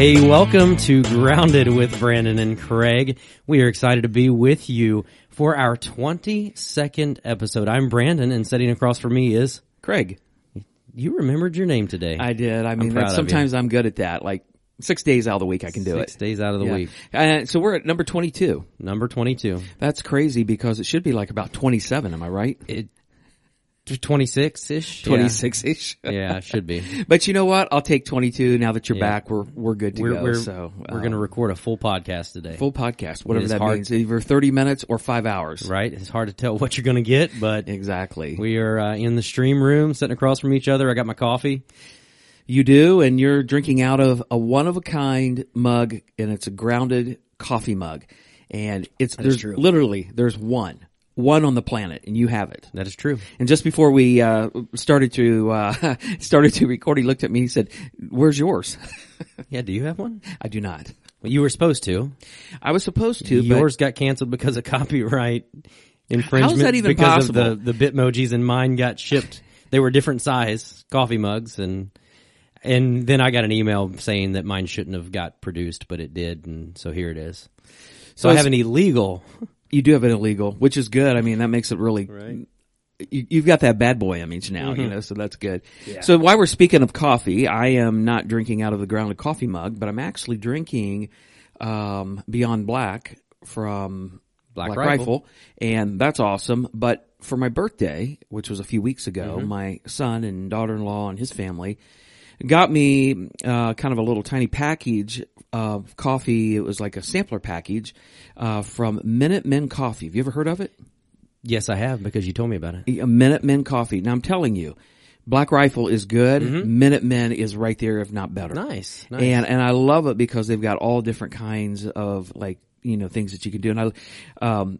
Hey, welcome to Grounded with Brandon and Craig. We are excited to be with you for our 22nd episode. I'm Brandon and sitting across from me is Craig. you remembered your name today. I did. I mean, proud that's, of you. sometimes I'm good at that. Like six days out of the week, I can do Six it. days out of the Yeah. week. Uh, so we're at number 22. Number 22. That's crazy because it should be like about 27. Am I right? It, 26-ish? 26 ish. Yeah, yeah it should be. But you know what? I'll take 22. Now that you're Yeah. back, we're, we're good to We're, go. we're, so we're um, going to record a full podcast today. full podcast, whatever that hard- means, either 30 minutes or five hours. right? It's hard to tell what you're going to get, but Exactly. we are uh, in the stream room sitting across from each other. I got my coffee. You do, and you're drinking out of a one of a kind mug, and it's a grounded coffee mug, and it's there's true. literally there's one, one on the planet, and you have it. That is true. And just before we uh, started to uh, started to record, he looked at me. He said, "Where's yours?" Yeah, do you have one? I do not. Well, you were supposed to. I was supposed to. but Yours got canceled because of copyright infringement. How is that even because possible? of the the Bitmojis and mine got shipped. They were different size coffee mugs, and and then I got an email saying that mine shouldn't have got produced, but it did, and so here it is. So, I have an illegal. You do have it illegal, which is good. I mean, that makes it really. Right. You, you've got that bad boy image now, you know, so that's good. So while we're speaking of coffee, I am not drinking out of the grounded coffee mug, but I'm actually drinking um, Beyond Black from Black Black, Rifle. Rifle. and that's awesome. But for my birthday, which was a few weeks ago, my son and daughter-in-law and his family got me uh, kind of a little tiny package of coffee. It was like a sampler package uh, from Minute Men Coffee. Have you ever heard of it? Yes, I have because you told me about it. A Minute Men Coffee. Now I'm telling you, Black Rifle is good. Minute Men is right there, if not better. Nice, nice. And and I love it because they've got all different kinds of like you know things that you can do. And I um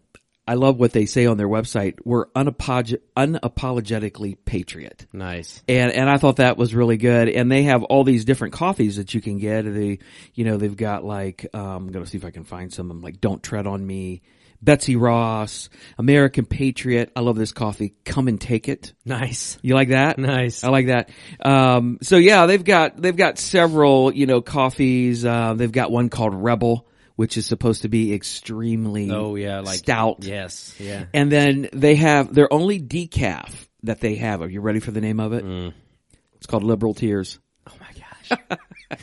I love what they say on their website. We're unapolog- unapologetically patriot. Nice. And and I thought that was really good. And they have all these different coffees that you can get. They, you know, they've got like um, I'm gonna see if I can find some. of them, like Don't Tread on Me, Betsy Ross, American Patriot. I love this coffee. Come and take it. Nice. You like that? Nice. I like that. Um, so yeah, they've got they've got several you know coffees. Uh, they've got one called Rebel, which is supposed to be extremely Oh yeah, like stout. Yes. Yeah. And then they have their only decaf that they have. Are you ready for the name of it? Mm. It's called Liberal Tears. Oh my gosh.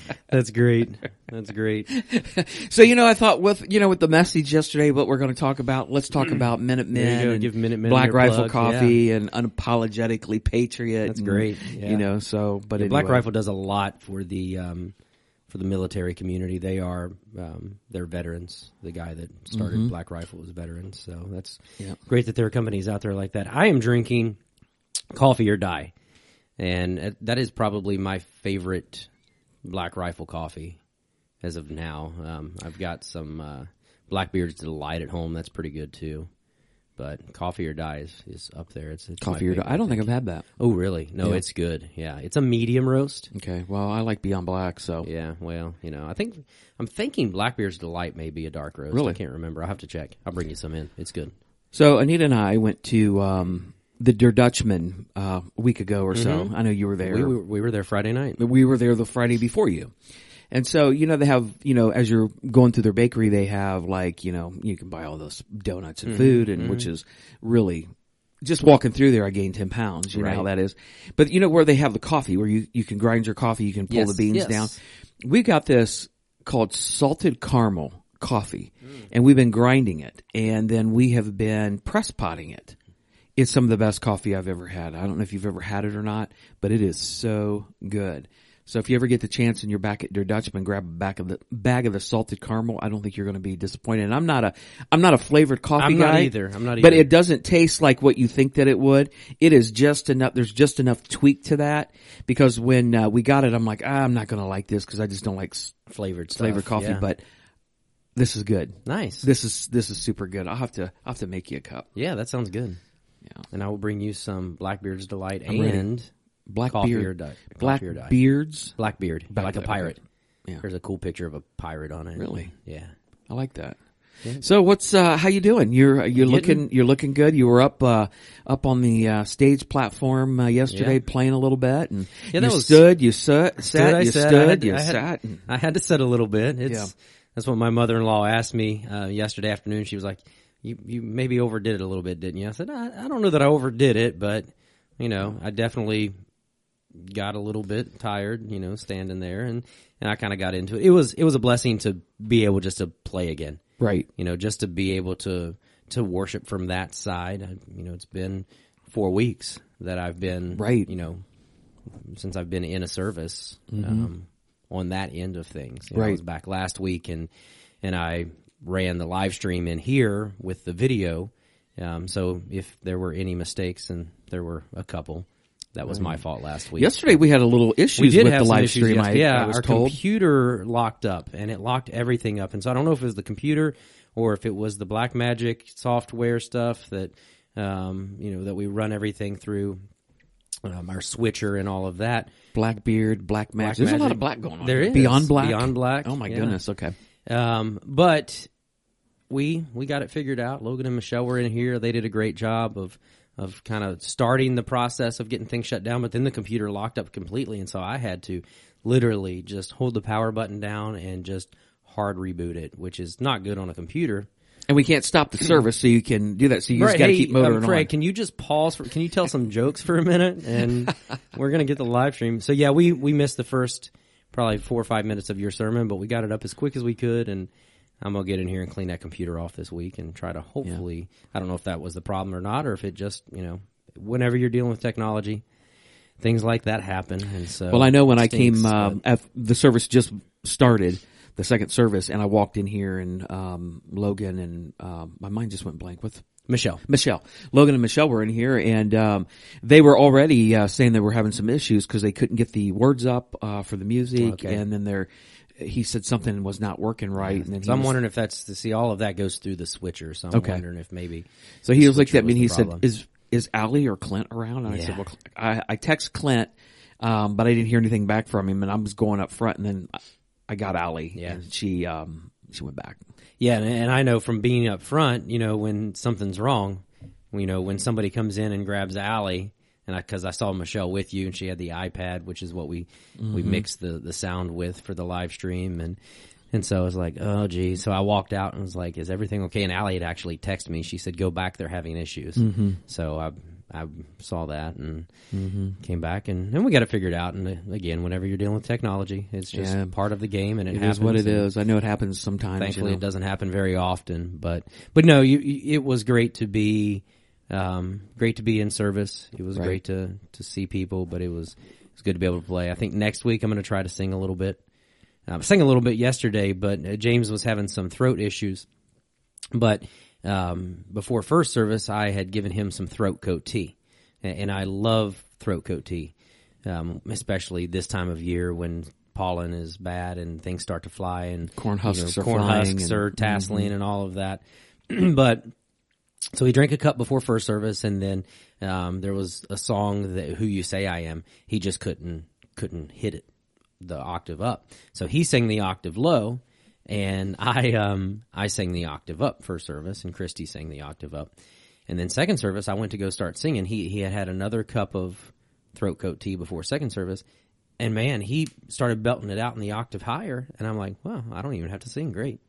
That's great. That's great. So you know, I thought with you know with the message yesterday, what we're going to talk about. Let's talk about Minute Mm. Men and Give Minute Men Black Rifle plug. Coffee and unapologetically patriot. That's and, great. Yeah. You know, so but Black anyway. Rifle does a lot for the um, for the military community. They are um, they're veterans. The guy that started Black Rifle was a veteran, so that's Yeah. great that there are companies out there like that. I am drinking coffee or die, and uh, that is probably my favorite Black Rifle coffee as of now. Um, I've got some uh, Blackbeard's Delight at home. That's pretty good too. But coffee or die is, is up there. It's, it's Coffee or die. I don't think I've had that. Oh, really? No, Yeah. it's good. Yeah, it's a medium roast. Okay, well, I like Beyond Black, so Yeah, well, you know, I think I'm thinking Blackbeard's Delight may be a dark roast. Really? I can't remember. I'll have to check. I'll bring you some in. It's good. So Anita and I went to um, the Der Dutchman uh, a week ago or so. I know you were there. We were, we were there Friday night. we were there the Friday before you. And so, you know, they have, you know, as you're going through their bakery, they have like, you know, you can buy all those donuts and mm-hmm. food and mm-hmm. which is really just walking through there, I gained 10 pounds. You know how that is. But you know where they have the coffee where you, you can grind your coffee, you can pull Yes, the beans yes. down. We got this called salted caramel coffee mm. and we've been grinding it and then we have been press potting it. It's some of the best coffee I've ever had. I don't know if you've ever had it or not, but it is so good. So if you ever get the chance and you're back at Der Dutchman, grab a bag of the bag of the salted caramel. I don't think you're going to be disappointed. And I'm not a I'm not a flavored coffee I'm not guy either. I'm not either. But it doesn't taste like what you think that it would. It is just enough. There's just enough tweak to that because when uh, we got it, I'm like, ah, I'm not going to like this because I just don't like Flavored stuff. flavored coffee. yeah. But this is good. nice. This is this is super good. I'll have to I'll have to make you a cup. yeah, that sounds good. Yeah. And I will bring you some Blackbeard's Delight I'm ready. Black coffee beard, or die. black Coffee or die. beards. Blackbeard, like a pirate. Yeah. There's a cool picture of a pirate on it. Really? Yeah. I like that. So what's uh how you doing? You're you're looking you're looking good. You were up uh up on the uh, stage platform uh, yesterday Yeah. playing a little bit and Yeah, that you was- stood, you sat, sat, I you sat, I stood, had- you I had- sat. and- I had to sit a little bit. It's Yeah. that's what my mother in law asked me uh, yesterday afternoon. She was like, "You you maybe overdid it a little bit, didn't you?" I said, "I, I don't know that I overdid it, but you know, I definitely got a little bit tired, you know, standing there, and and I kind of got into it. It was it was a blessing to be able just to play again, Right. you know, just to be able to to worship from that side. I, you know, it's been four weeks that I've been Right. You know, since I've been in a service um, on that end of things. You know, I was back last week and and I ran the live stream in here with the video. Um, so if there were any mistakes, and there were a couple, that was my fault last week. Yesterday we had a little did with have the live stream. I, yeah, I was our told. computer locked up, and it locked everything up. And so I don't know if it was the computer or if it was the Black Magic software stuff that um, you know that we run everything through, um, our switcher and all of that. Blackbeard, Black Magic. Black There's a lot of black going on. There here. is. Beyond Black. Beyond Black. Oh my Yeah. goodness. Okay. Um, but we we got it figured out. Logan and Michelle were in here. They did a great job of of kind of starting the process of getting things shut down. But then the computer locked up completely, and so I had to literally just hold the power button down and just hard reboot it, which is not good on a computer. And we can't stop the service, so you can do that. So you just Right, got to hey, keep motoring um, Craig, on. can you just pause for? Can you tell some jokes for a minute? And we're gonna get the live stream. So yeah, we we missed the first probably four or five minutes of your sermon, but we got it up as quick as we could, and I'm gonna get in here and clean that computer off this week and try to hopefully. I don't know if that was the problem or not, or if it just you know, whenever you're dealing with technology, things like that happen. And so, Well, I know when I came, um, at the service just started, the second service, and I walked in here and um, Logan and um, my mind just went blank with Michelle. Michelle. Logan and Michelle were in here, and um, they were already uh, saying they were having some issues because they couldn't get the words up uh, for the music, Okay. and then they're. He said something was not working right, and then So I'm was- wondering if that's to see all of that goes through the switcher. So I'm Okay. wondering if maybe So he was like that. I mean, he the said, "Is is Allie or Clint around?" And I said, "Well, I, I text Clint, um, but I didn't hear anything back from him, and I was going up front, and then I- I got Allie, Yeah. and she um she went back. Yeah, and, and I know from being up front, you know, when something's wrong, you know, when somebody comes in and grabs Allie, and I because I saw Michelle with you, and she had the iPad, which is what we we mm-hmm. mixed the the sound with for the live stream, and and so I was like, oh geez. So I walked out and was like, is everything okay? And Allie had actually texted me. She said, go back, they're having issues. Mm-hmm. So I I saw that and mm-hmm. came back, and and we got it figured out. And uh, again, whenever you're dealing with technology, it's just Yeah. part of the game, and it, It is happens. what it is. I know it happens sometimes. Thankfully, you it doesn't happen very often, but but no, you, you, it was great to be um, great to be in service. It was Right. great to to see people, but it was it was good to be able to play. I think next week I'm going to try to sing a little bit. Um, I sang a little bit yesterday, but uh, James was having some throat issues. But um, before first service, I had given him some throat coat tea, and I love throat coat tea, um, especially this time of year when pollen is bad and things start to fly and Corn husks are corn flying husks are tasseling and all of that. but so he drank a cup before first service, and then um, there was a song that "Who You Say I Am." He just couldn't couldn't hit it the octave up, so he sang the octave low, and I um I sang the octave up first service, and Christy sang the octave up, and then second service I went to go start singing. He he had had another cup of throat coat tea before second service. And man, he started belting it out in the octave higher, and I'm like, "Well, I don't even have to sing. Great."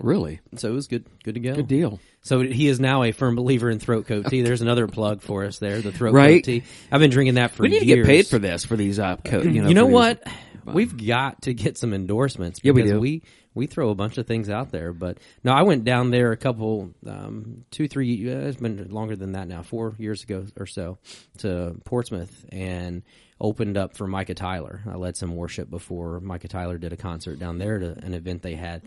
Really So it was good, good to go. good deal. So he is now a firm believer in throat coat tea. There's another plug for us there, the throat Right. coat tea. I've been drinking that for We need to get paid for this for these uh, co- you know. You know for these- what? We've got to get some endorsements. Yeah, we because do. We we throw a bunch of things out there, but no, I went down there a couple, um, two, three. Uh, it's been longer than that now, four years ago or so, to Portsmouth and opened up for Micah Tyler. I led some worship before Micah Tyler did a concert down there to an event they had.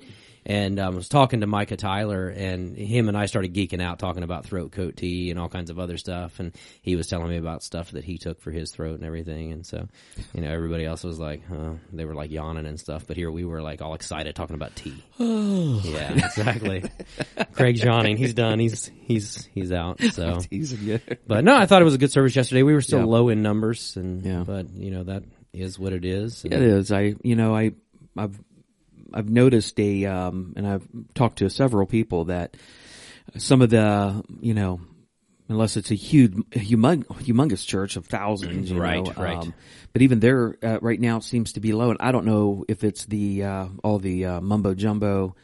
And um, I was talking to Micah Tyler, and him and I started geeking out, talking about throat coat tea and all kinds of other stuff. And he was telling me about stuff that he took for his throat and everything. And so, you know, everybody else was like, huh, they were like yawning and stuff. But here we were like all excited talking about tea. yeah, exactly. Craig's yawning. He's done. He's he's he's out. So, but no, I thought it was a good service yesterday. We were still Yeah. low in numbers, and Yeah. but you know that is what it is. And It is. I, you know, I, I've I've noticed a, um, and I've talked to several people that some of the, you know, unless it's a huge, humong, humongous church of thousands, you Right, know, right. um, but even there, uh, right now it seems to be low. And I don't know if it's the, uh, all the, uh, mumbo jumbo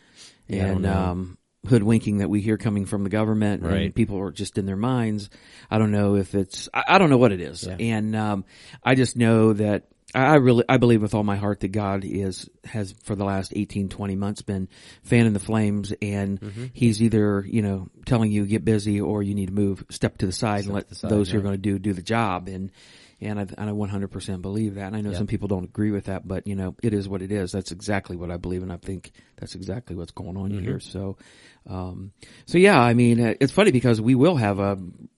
Yeah, and, um, hoodwinking that we hear coming from the government Right. and people are just in their minds. I don't know if it's, I, I don't know what it is. Yeah. And, um, I just know that I really, I believe with all my heart that God is, has for the last 18, 20 months been fanning the flames and Mm-hmm. he's either, you know, telling you get busy or you need to move, step to the side and let side, those who are going to do, do the job. And, and I, and I 100% believe that. And I know Yeah. some people don't agree with that, but you know, it is what it is. That's exactly what I believe. And I think that's exactly what's going on Mm-hmm. here. So, um, so yeah, I mean, uh, it's funny because we will have a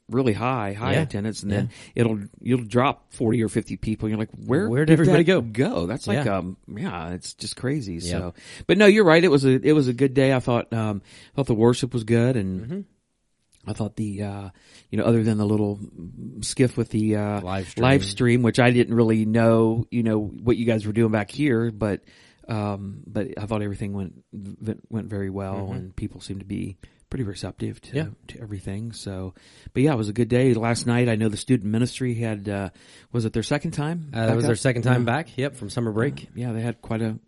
really high, high Yeah. attendance and then it'll, you'll drop 40 or 50 people. And you're like, where, Where did everybody that go? Go. That's like, Yeah. um, yeah, it's just crazy. Yeah. So, but no, you're right. It was a, it was a good day. I thought, um, I thought the worship was good and, Mm-hmm. I thought the, uh, you know, other than the little skiff with the, uh, Live stream. live stream, which I didn't really know, you know, what you guys were doing back here, but, um, but I thought everything went, went very well and people seemed to be pretty receptive to. Yeah. to everything. So, but yeah, it was a good day. Last night, I know the student ministry had, uh, was it their second time? Uh, that was up? their second time Yeah. back. Yep, from summer break. Yeah, they had quite a,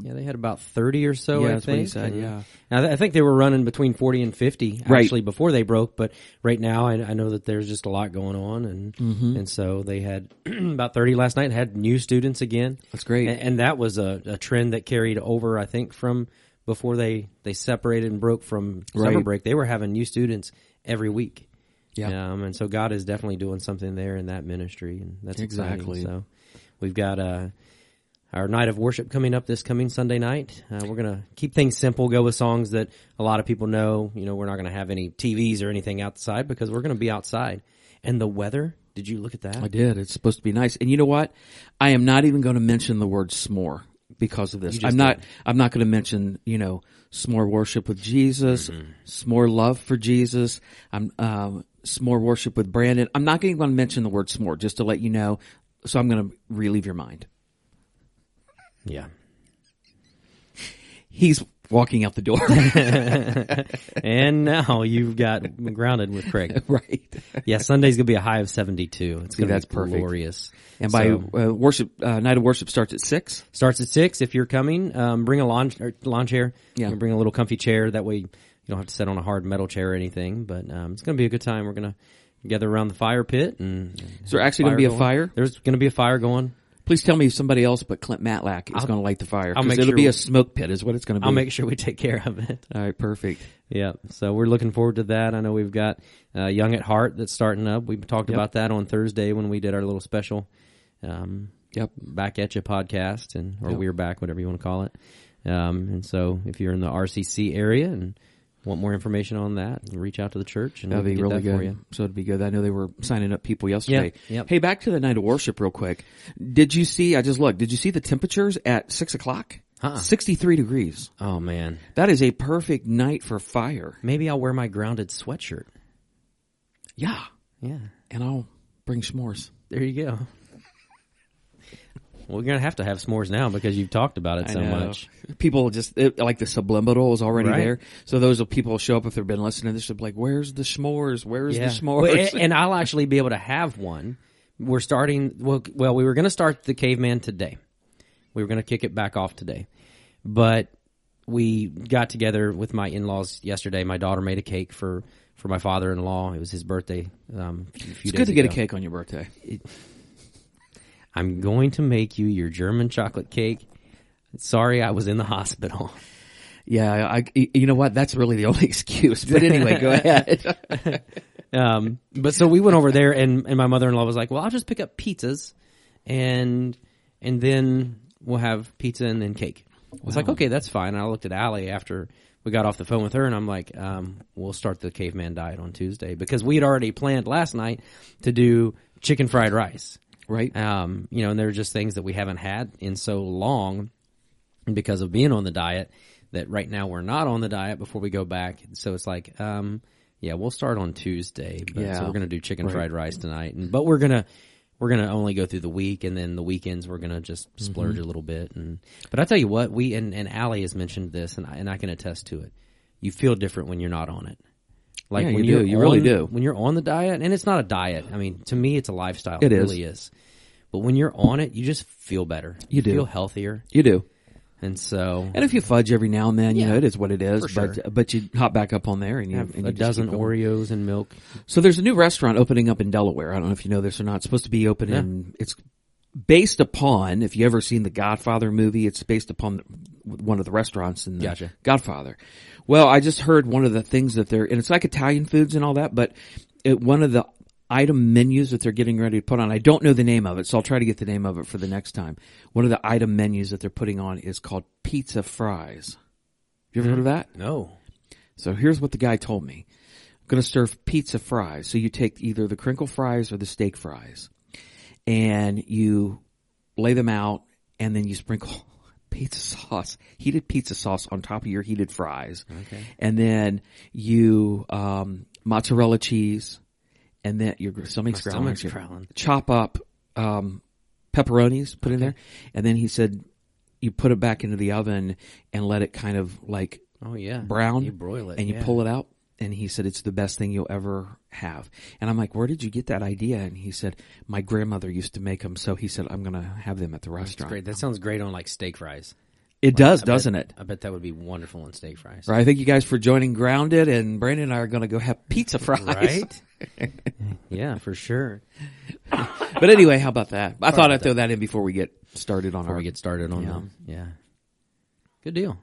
Yeah, they had about thirty or so. Yeah, I that's what he think. said, And yeah. I, th- I think they were running between forty and fifty Right. actually before they broke. But right now, I, I know that there's just a lot going on, and Mm-hmm. and so they had about thirty last night. Had new students again. That's great. and, and that was a, a trend that carried over. I think from before they they separated and broke from summer break, they were having new students every week. Yeah. Um, and so God is definitely doing something there in that ministry, and that's Exactly. Exciting. So we've got uh, our night of worship coming up this coming Sunday night. Uh, we're gonna keep things simple, go with songs that a lot of people know. You know, we're not gonna have any TVs or anything outside because we're gonna be outside. And the weather, did you look at that? I did. It's supposed to be nice. And you know what? I am not even going to mention the word s'more because of this. I'm not, did. I'm not going to mention, you know, s'more worship with Jesus, s'more love for Jesus. I'm, um, s'more worship with Brandon. I'm not going to mention the word s'more just to let you know. So I'm going to relieve your mind. Yeah. He's walking out the door. and now you've got grounded with Craig. right. Yeah, Sunday's gonna be a high of seventy-two. It's gonna that's be perfect. glorious. And by So- uh, worship, uh, night of worship starts at six. Starts at six. If you're coming, um, bring a lawn lawn chair. Yeah. Bring a little comfy chair. That way you don't have to sit on a hard metal chair or anything. But um, it's going to be a good time. We're going to gather around the fire pit and. Is there actually going to be a going. fire? There's going to be a fire going. Please tell me somebody else but Clint Matlack is going to light the fire. I'll 'cause make it'll sure be we- a smoke pit is what it's going to be. I'll make sure we take care of it. All right, perfect. Yeah. So we're looking forward to that. I know we've got uh, Young at Heart that's starting up. We talked about that on Thursday when we did our little special. Um, Yep. back at you podcast and or Yep. we're back whatever you want to call it um, and so if you're in the rcc area and want more information on that reach out to the church and That'd be really that good. for you So it'd be good. I know they were signing up people yesterday. Yeah, yep. Hey, back to the night of worship real quick. Did you see, I just looked, did you see the temperatures at six o'clock? Uh-uh. 63 degrees. oh man That is a perfect night for fire. maybe i'll wear my grounded sweatshirt Yeah. yeah And I'll bring s'mores. there you go we're gonna have to have s'mores now because you've talked about it I so know. much People just, it, like the subliminal is already Right. there. So those will, people will show up if they've been listening to this, they'll be like, where's the s'mores? Where's the s'mores? Well, and, and I'll actually be able to have one. We're starting. Well, well, we were going to start the caveman today. We were going to kick it back off today, but we got together with my in-laws yesterday. My daughter made a cake for for my father-in-law. It was his birthday. Um, a few it's good to get a cake on your birthday. I'm going to make you your German chocolate cake. Sorry, I was in the hospital. Yeah, I, you know what? That's really the only excuse. But anyway, go ahead. Um, but so we went over there, and, and my mother in law was like, "Well, I'll just pick up pizzas, and and then we'll have pizza and then cake." I was like, "Okay, that's fine." And I looked at Allie after we got off the phone with her, and I'm like, um, "We'll start the caveman diet on Tuesday because we had already planned last night to do chicken fried rice." Right? Um, you know, and there are just things that we haven't had in so long because of being on the diet that right now we're not on the diet before we go back. So it's like, um, yeah, we'll start on Tuesday, but Yeah. so we're going to do chicken Right. fried rice tonight. And, but we're going to we're gonna only go through the week, and then the weekends we're gonna just Mm-hmm. splurge a little bit. And but I tell you what, we and and Allie has mentioned this, and I, and I can attest to it. You feel different when you're not on it. Like Yeah, when you do. You really do. When you're on the diet, and it's not a diet. I mean, to me, it's a lifestyle. It really is. But when you're on it, you just feel better. You do. feel healthier, You do. and so And if you fudge every now and then, you know, it is what it is. sure. But but you hop back up on there and you, have and a just dozen. Oreos and milk. So there's a new restaurant opening up in Delaware. I don't know if you know this or not. It's supposed to be open Yeah. in, it's based upon, if you ever seen the Godfather movie, it's based upon one of the restaurants in the Gotcha. Godfather. Well, I just heard one of the things that they're, and it's like Italian foods and all that, but it, one of the item menus that they're getting ready to put on, I don't know the name of it, so I'll try to get the name of it for the next time. One of the item menus that they're putting on is called pizza fries. You ever heard of that? No, So here's what the guy told me. I'm going to serve pizza fries. So you take either the crinkle fries or the steak fries and you lay them out and then you sprinkle pizza sauce, heated pizza sauce on top of your heated fries. Okay. And then you, um, mozzarella cheese and then your stomach's stomach's growling. Chop up, um, pepperonis, put in there. And then he said, you put it back into the oven and let it kind of like oh yeah, brown You broil it and you yeah. pull it out and he said it's the best thing you'll ever have and i'm like where did you get that idea and he said my grandmother used to make them so he said i'm gonna have them at the restaurant Great. That sounds great on like steak fries. it does I doesn't it I bet that would be wonderful on steak fries. Right, thank you guys for joining Grounded, and Brandon and I are going to go have pizza fries. Right? yeah, for sure. but anyway, how about that? I thought I'd throw that in before we get started on Before our we get started on Yeah. them. Yeah. Good deal.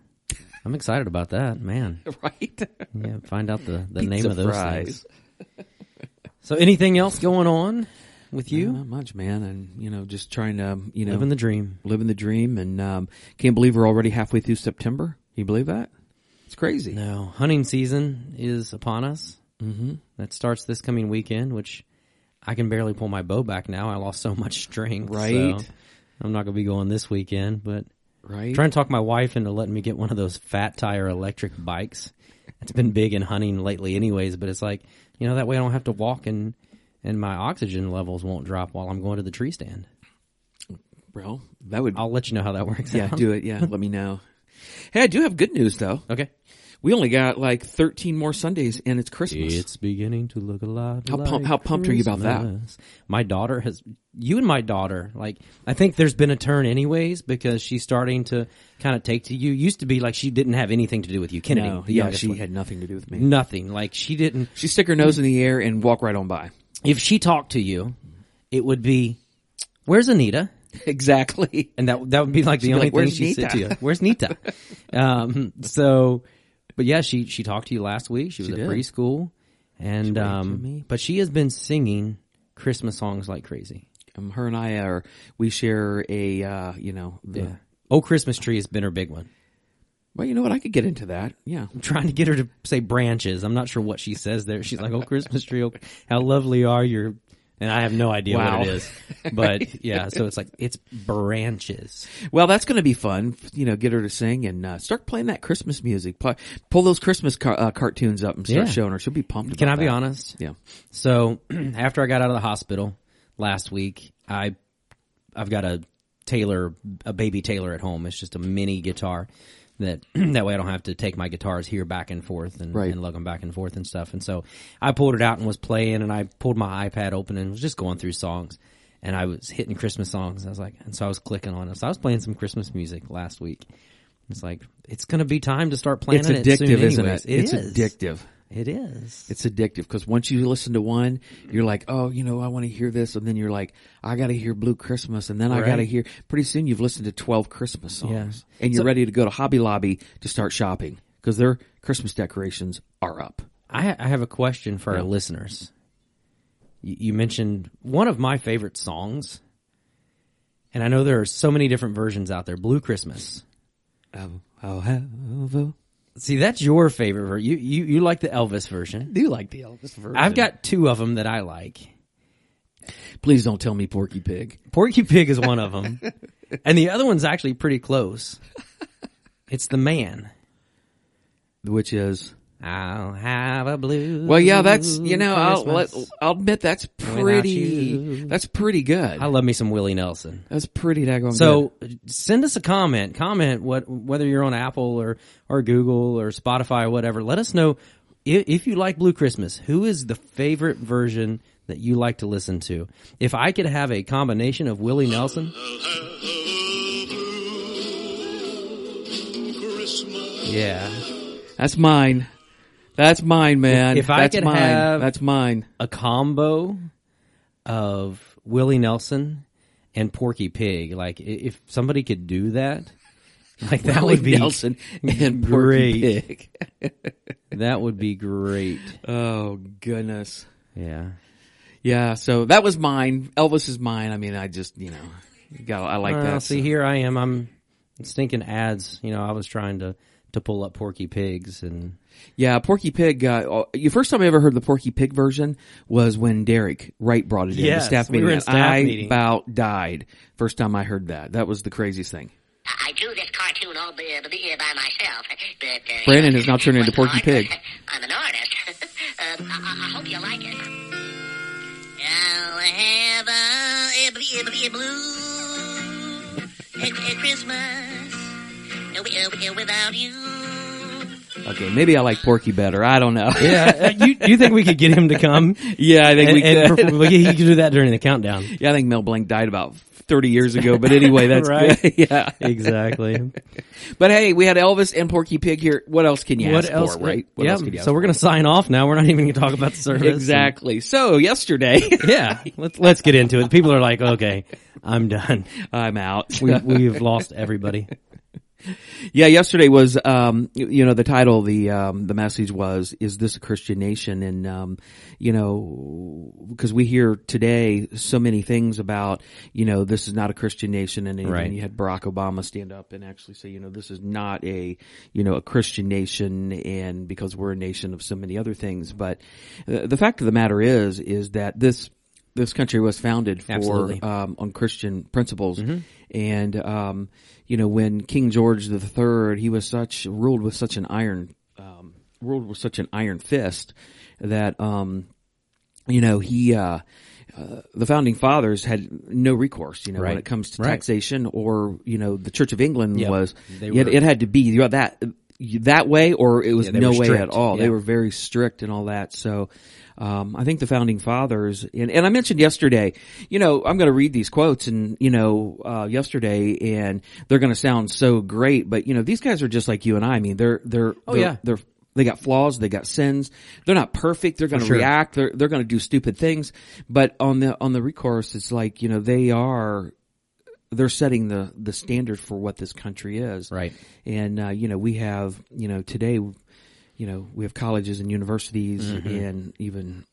I'm excited about that, man. right. Yeah, find out the, the Pizza name of those fries. things. So anything else going on with you? Not much, man, and you know, just trying to you know Living the dream. living the dream, and um, can't believe we're already halfway through September. You believe that? It's crazy. No, hunting season is upon us. Mm-hmm. That starts this coming weekend, which I can barely pull my bow back now. I lost so much strength. Right. so I'm not going to be going this weekend, but Right. trying to talk my wife into letting me get one of those fat tire electric bikes. It's been big in hunting lately, anyways. But it's like you know that way I don't have to walk and and my oxygen levels won't drop while I'm going to the tree stand. Bro, that would. I'll let you know how that works. yeah, out. do it. Yeah, let me know. Hey, I do have good news though. Okay. We only got like 13 more Sundays, and it's Christmas. It's beginning to look a lot. How like pump- how pumped are you about that? My daughter has you and my daughter. Like I think there's been a turn, anyways, because she's starting to kind of take to you. Used to be like she didn't have anything to do with you, Kennedy. no, yeah, she one. had nothing to do with me. nothing. Like she didn't. She stick her nose in the air and walk right on by. If she talked to you, it would be, "Where's Anita?" Exactly. And that that would be like the be only like, thing "Where's she said to you. Where's Nita? um, so, but yeah, she she talked to you last week. She was She at did. preschool, and to um, me. but she has been singing Christmas songs like crazy. Um, her and I are. We share a. Uh, you know. The. Oh, Christmas tree has been her big one. Well, you know what? I could get into that. Yeah. I'm trying to get her to say branches. I'm not sure what she says there. She's like, "Oh, Christmas tree, oh, how lovely are your," and I have no idea Wow. what it is. But yeah, so it's like it's branches. Well, that's going to be fun. You know, get her to sing and uh, start playing that Christmas music. Pu- Pull those Christmas car- uh, cartoons up and start Yeah. showing her. She'll be pumped. Can I be that. honest? Yeah. So after I got out of the hospital last week, I I've got a Taylor a baby Taylor at home. It's just a mini guitar that that way I don't have to take my guitars here back and forth and, Right. and lug them back and forth and stuff. And so I pulled it out and was playing and I pulled my iPad open and was just going through songs. And I was hitting Christmas songs. I was like, and so I was clicking on it. So I was playing some Christmas music last week. It's like it's going to be time to start playing It's it addictive, soon isn't anyways. it? it's is. addictive. It is. It's addictive because once you listen to one, you're like, oh, you know, I want to hear this, and then you're like, I got to hear Blue Christmas, and then I Right. got to hear. Pretty soon, you've listened to twelve Christmas songs, Yeah. and you're So- ready to go to Hobby Lobby to start shopping because their Christmas decorations are up. I, ha- I have a question for Yeah. our listeners. You, you mentioned one of my favorite songs, and I know there are so many different versions out there. Blue Christmas. Oh, I'll have a- See, that's your favorite. version. You you you like the Elvis version. I do like the Elvis version. I've got two of them that I like. Please don't tell me Porky Pig. Porky Pig is one of them, and the other one's actually pretty close. It's the man. Which is I'll have a blue. Well, yeah, that's you know, I'll let, I'll admit that's pretty. That's pretty good. I love me some Willie Nelson. That's pretty daggone So send us a comment. Comment what whether you're on Apple or or Google or Spotify or whatever. Let us know if, if you like Blue Christmas. Who is the favorite version that you like to listen to? If I could have a combination of Willie Nelson, yeah. That's mine. That's mine, man. If I that's could mine. have- that's mine. a combo of Willie Nelson and Porky Pig. Like i- if somebody could do that, like that would be Nelson and Porky great. Pig. That would be great. Oh goodness. Yeah. Yeah. So that was mine. Elvis is mine. I mean, I just you know, got I like Well, that. see, so- here I am. I'm stinking ads. You know, I was trying to to pull up Porky Pigs, and Yeah, Porky Pig. Uh, the first time I ever heard the Porky Pig version was when Derek Wright brought it in Yes, the staff we meeting. were in staff I meeting. about died first time I heard that. That was the craziest thing. I drew this cartoon all by, by by myself, but uh, Brandon has now turned into Porky hard. Pig. I'm an artist. um, I, I- I hope you like it. I'll have a, a, blue- a, blue- a blue at, at Christmas Okay, maybe I like Porky better. I don't know. yeah, uh, you you think we could get him to come? yeah, I think and, we and could. perform- he could do that during the countdown. yeah, I think Mel Blanc died about thirty years ago. But anyway, that's Right. good. yeah. Exactly. But hey, we had Elvis and Porky Pig here. What else can you what ask else? for, right? What yeah. else can you ask so we're gonna sign off now. We're not even gonna talk about the service. exactly. So yesterday, yeah. Let's let's get into it. People are like, okay, I'm done. I'm out. We we've lost everybody. Yeah, yesterday was, um, you, know, the title, the, um, the message was, is this a Christian nation? And, um, you know, because we hear today so many things about, you know, this is not a Christian nation. And Right. you had Barack Obama stand up and actually say, you know, this is not a, you know, a Christian nation and because we're a nation of so many other things. But uh, the fact of the matter is, is that this, this country was founded for um, on Christian principles, and um, you know when King George the Third, he was such ruled with such an iron um, ruled with such an iron fist that um, you know he. Uh, uh, the founding fathers had no recourse, you know, when it comes to Right. taxation or, you know, the Church of England Yep. was, They it, it had to be that, that way or it was Yeah, no way at all. They were very strict and all that. So, um, I think the founding fathers, and, and I mentioned yesterday, you know, I'm going to read these quotes and, you know, uh, yesterday and they're going to sound so great, but you know, these guys are just like you and I. I mean, they're, they're, Oh, they're, yeah. they're, they got flaws, they got sins. They're not perfect. They're going to sure. react. They're, they're going to do stupid things. But on the, on the recourse, it's like, you know, they are, they're setting the, the standard for what this country is. Right. And, uh, you know, we have, you know, today, you know, we have colleges and universities Mm-hmm. and even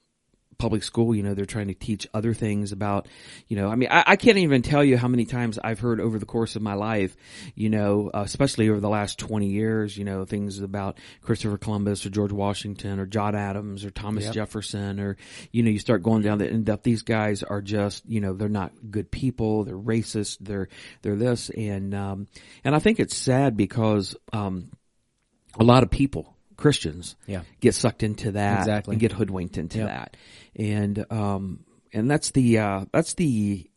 public school, you know, they're trying to teach other things about, you know, I mean, I, I can't even tell you how many times I've heard over the course of my life, you know, uh, especially over the last 20 years, you know, things about Christopher Columbus or George Washington or John Adams or Thomas Yep. Jefferson or, you know, you start going down the end up, these guys are just, you know, they're not good people, they're racist, they're, they're this. And, um, and I think it's sad because, um, a lot of people, Christians, Yeah. get sucked into that Exactly. and get hoodwinked into Yep. that. And, um, and that's the, uh, that's the,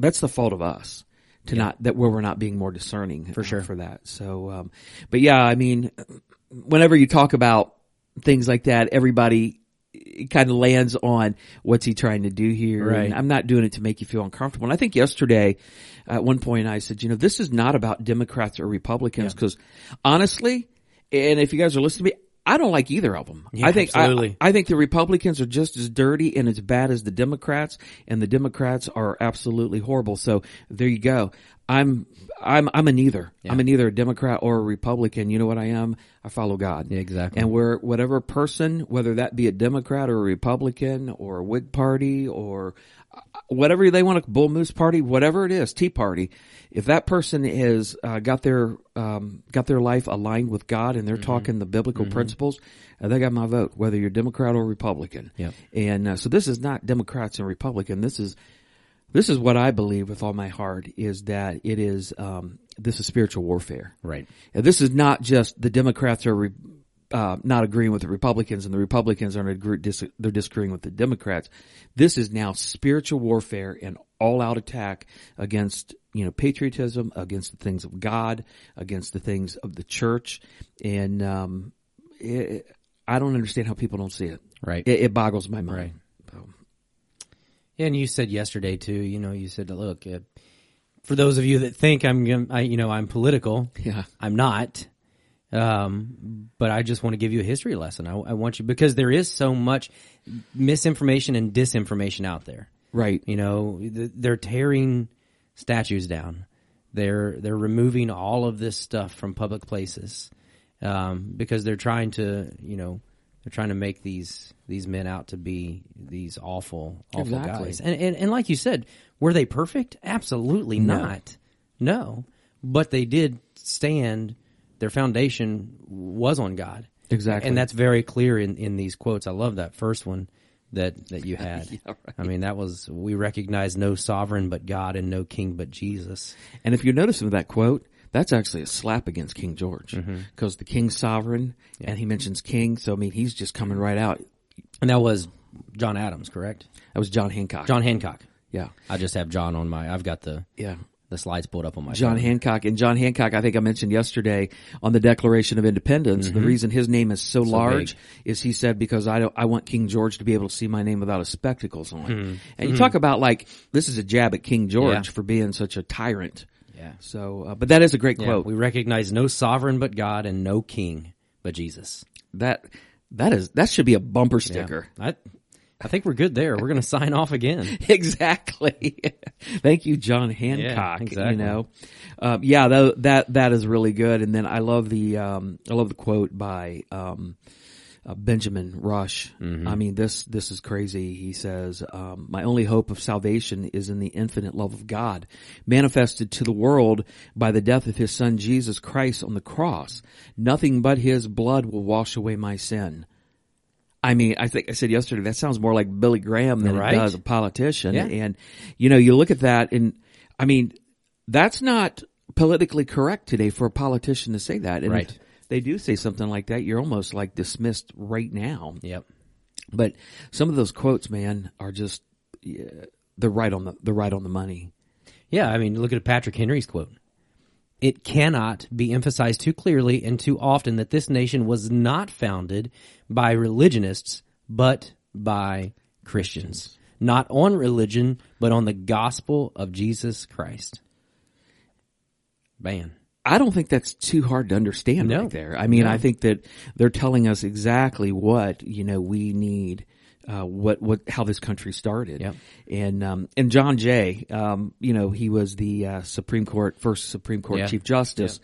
that's the fault of us to not, that where we're not being more discerning for sure. for that. So, um, but yeah, I mean, whenever you talk about things like that, everybody kind of lands on what's he trying to do here. Right. And I'm not doing it to make you feel uncomfortable. And I think yesterday, at one point I said, you know, this is not about Democrats or Republicans because honestly, and if you guys are listening to me, I don't like either of them. Yeah, I think absolutely. I, I think the Republicans are just as dirty and as bad as the Democrats, and the Democrats are absolutely horrible. So there you go. I'm I'm I'm a neither. I'm a neither a Democrat or a Republican. You know what I am? I follow God. Yeah, exactly. And where whatever person, whether that be a Democrat or a Republican or a Whig Party or whatever they want to bull moose party, whatever it is, Tea Party, if that person has uh, got their um, got their life aligned with God and they're Mm-hmm. talking the biblical principles, uh, they got my vote, whether you're Democrat or Republican. Yep. And uh, so this is not Democrats and Republican. This is this is what I believe with all my heart is that it is um, this is spiritual warfare. Right. And this is not just the Democrats or uh, not agreeing with the Republicans and the Republicans are dis- they're disagreeing with the Democrats. This is now spiritual warfare and all out attack against, you know, patriotism, against the things of God, against the things of the church. And, um, it, I don't understand how people don't see it. Right. It, it boggles my mind. Right. And you said yesterday too. You know, you said, "Look, uh, for those of you that think I'm, gonna- I, you know, I'm political. Yeah. I'm not. Um, but I just want to give you a history lesson. I, I want you because there is so much misinformation and disinformation out there. Right. You know, they're tearing statues down. They're they're removing all of this stuff from public places um, because they're trying to, you know, they're trying to make these these men out to be these awful, awful Exactly. guys. And, and and like you said, were they perfect? Absolutely not. No, but they did stand. Their foundation was on God. Exactly. and that's very clear in in these quotes. I love that first one that that you had. I mean, that was we recognize no sovereign but God and no king but Jesus. And if you notice in that quote, that's actually a slap against King George mm-hmm. because the king's sovereign and he mentions king. So, I mean, he's just coming right out. And that was John Adams, correct? That was John Hancock. John Hancock. Yeah. I just have John on my. I've got the Yeah. The slides pulled up on my. John phone. Hancock and John Hancock, I think I mentioned yesterday on the Declaration of Independence. The mm-hmm. reason his name is so, large is he said because I don't, I want King George to be able to see my name without his spectacles on. Hmm. And you hmm. talk about like this is a jab at King George Yeah. for being such a tyrant. Yeah. So, uh, but that is a great Yeah, quote. we recognize no sovereign but God and no king but Jesus. that that is that should be a bumper Yeah. sticker. I I think we're good there. We're going to sign off again. exactly. Thank you, John Hancock. exactly. You know, um, yeah, that, that that is really good. And then I love the um, I love the quote by um, uh, Benjamin Rush. I mean, this this is crazy. He says, um, "My only hope of salvation is in the infinite love of God, manifested to the world by the death of His Son Jesus Christ on the cross. Nothing but His blood will wash away my sin." I mean, I think I said yesterday that sounds more like Billy Graham than Right. it does a politician. Yeah. And you know, you look at that, and I mean, that's not politically correct today for a politician to say that. And Right. if they do say something like that, you're almost like dismissed right now. Yep. But some of those quotes, man, are just yeah, they're right on the they're right on the money. Yeah, I mean, look at Patrick Henry's quote. It cannot be emphasized too clearly and too often that this nation was not founded by religionists, but by Christians. Not on religion, but on the gospel of Jesus Christ. Man. I don't think that's too hard to understand No. right there. I mean, No. I think that they're telling us exactly what, you know, we need, uh, what, what, how this country started. Yep. And, um, and John Jay, um, you know, he was the, uh, Supreme Court, first Supreme Court Yeah. Chief Justice.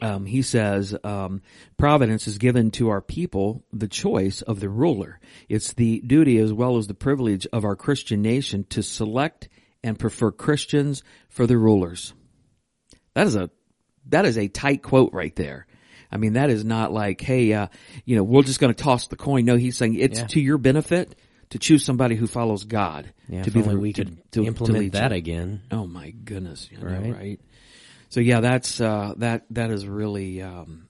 Um, he says, um, providence is given to our people the choice of the ruler. It's the duty as well as the privilege of our Christian nation to select and prefer Christians for the rulers. That is a that is a tight quote right there. I mean, that is not like, hey, uh, you know, we're just going to toss the coin. No, he's saying it's Yeah. to your benefit to choose somebody who follows God. Yeah, to only the- we to- could to- to implement lead that you. again. Oh my goodness, you know, Right. right? So yeah, that's uh, that that is really um,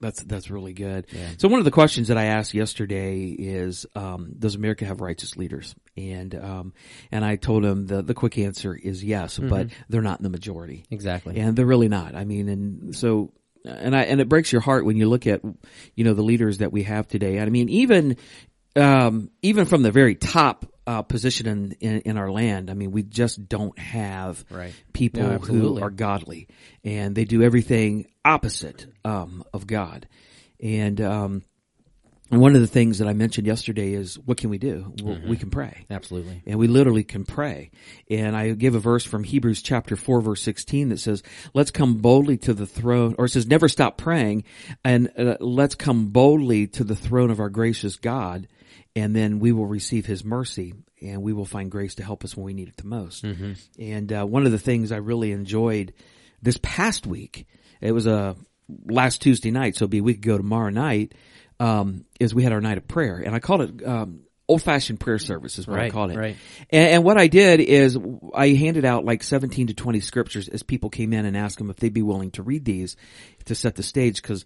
that's that's really good. So one of the questions that I asked yesterday is, um, does America have righteous leaders? And um, and I told him the the quick answer is yes, but they're not in the majority. Exactly. And they're really not. I mean, and so, and I, and it breaks your heart when you look at, you know, the leaders that we have today. I mean, even, um, even from the very top, uh, position in, in, in our land, I mean, we just don't have Right. people No, who are godly and they do everything opposite, um, of God. And, um, and one of the things that I mentioned yesterday is what can we do? Well, We can pray. Absolutely. And we literally can pray. And I give a verse from Hebrews chapter 4 verse 16 that says, let's come boldly to the throne, or it says, never stop praying, and uh, let's come boldly to the throne of our gracious God, and then we will receive his mercy, and we will find grace to help us when we need it the most. And uh, one of the things I really enjoyed this past week, it was a last Tuesday night, so it'll be a week ago tomorrow night, um, is we had our night of prayer, and I called it um, old fashioned prayer service is what I Right, called it. right. And, and what I did is I handed out like seventeen to twenty scriptures as people came in and asked them if they'd be willing to read these to set the stage because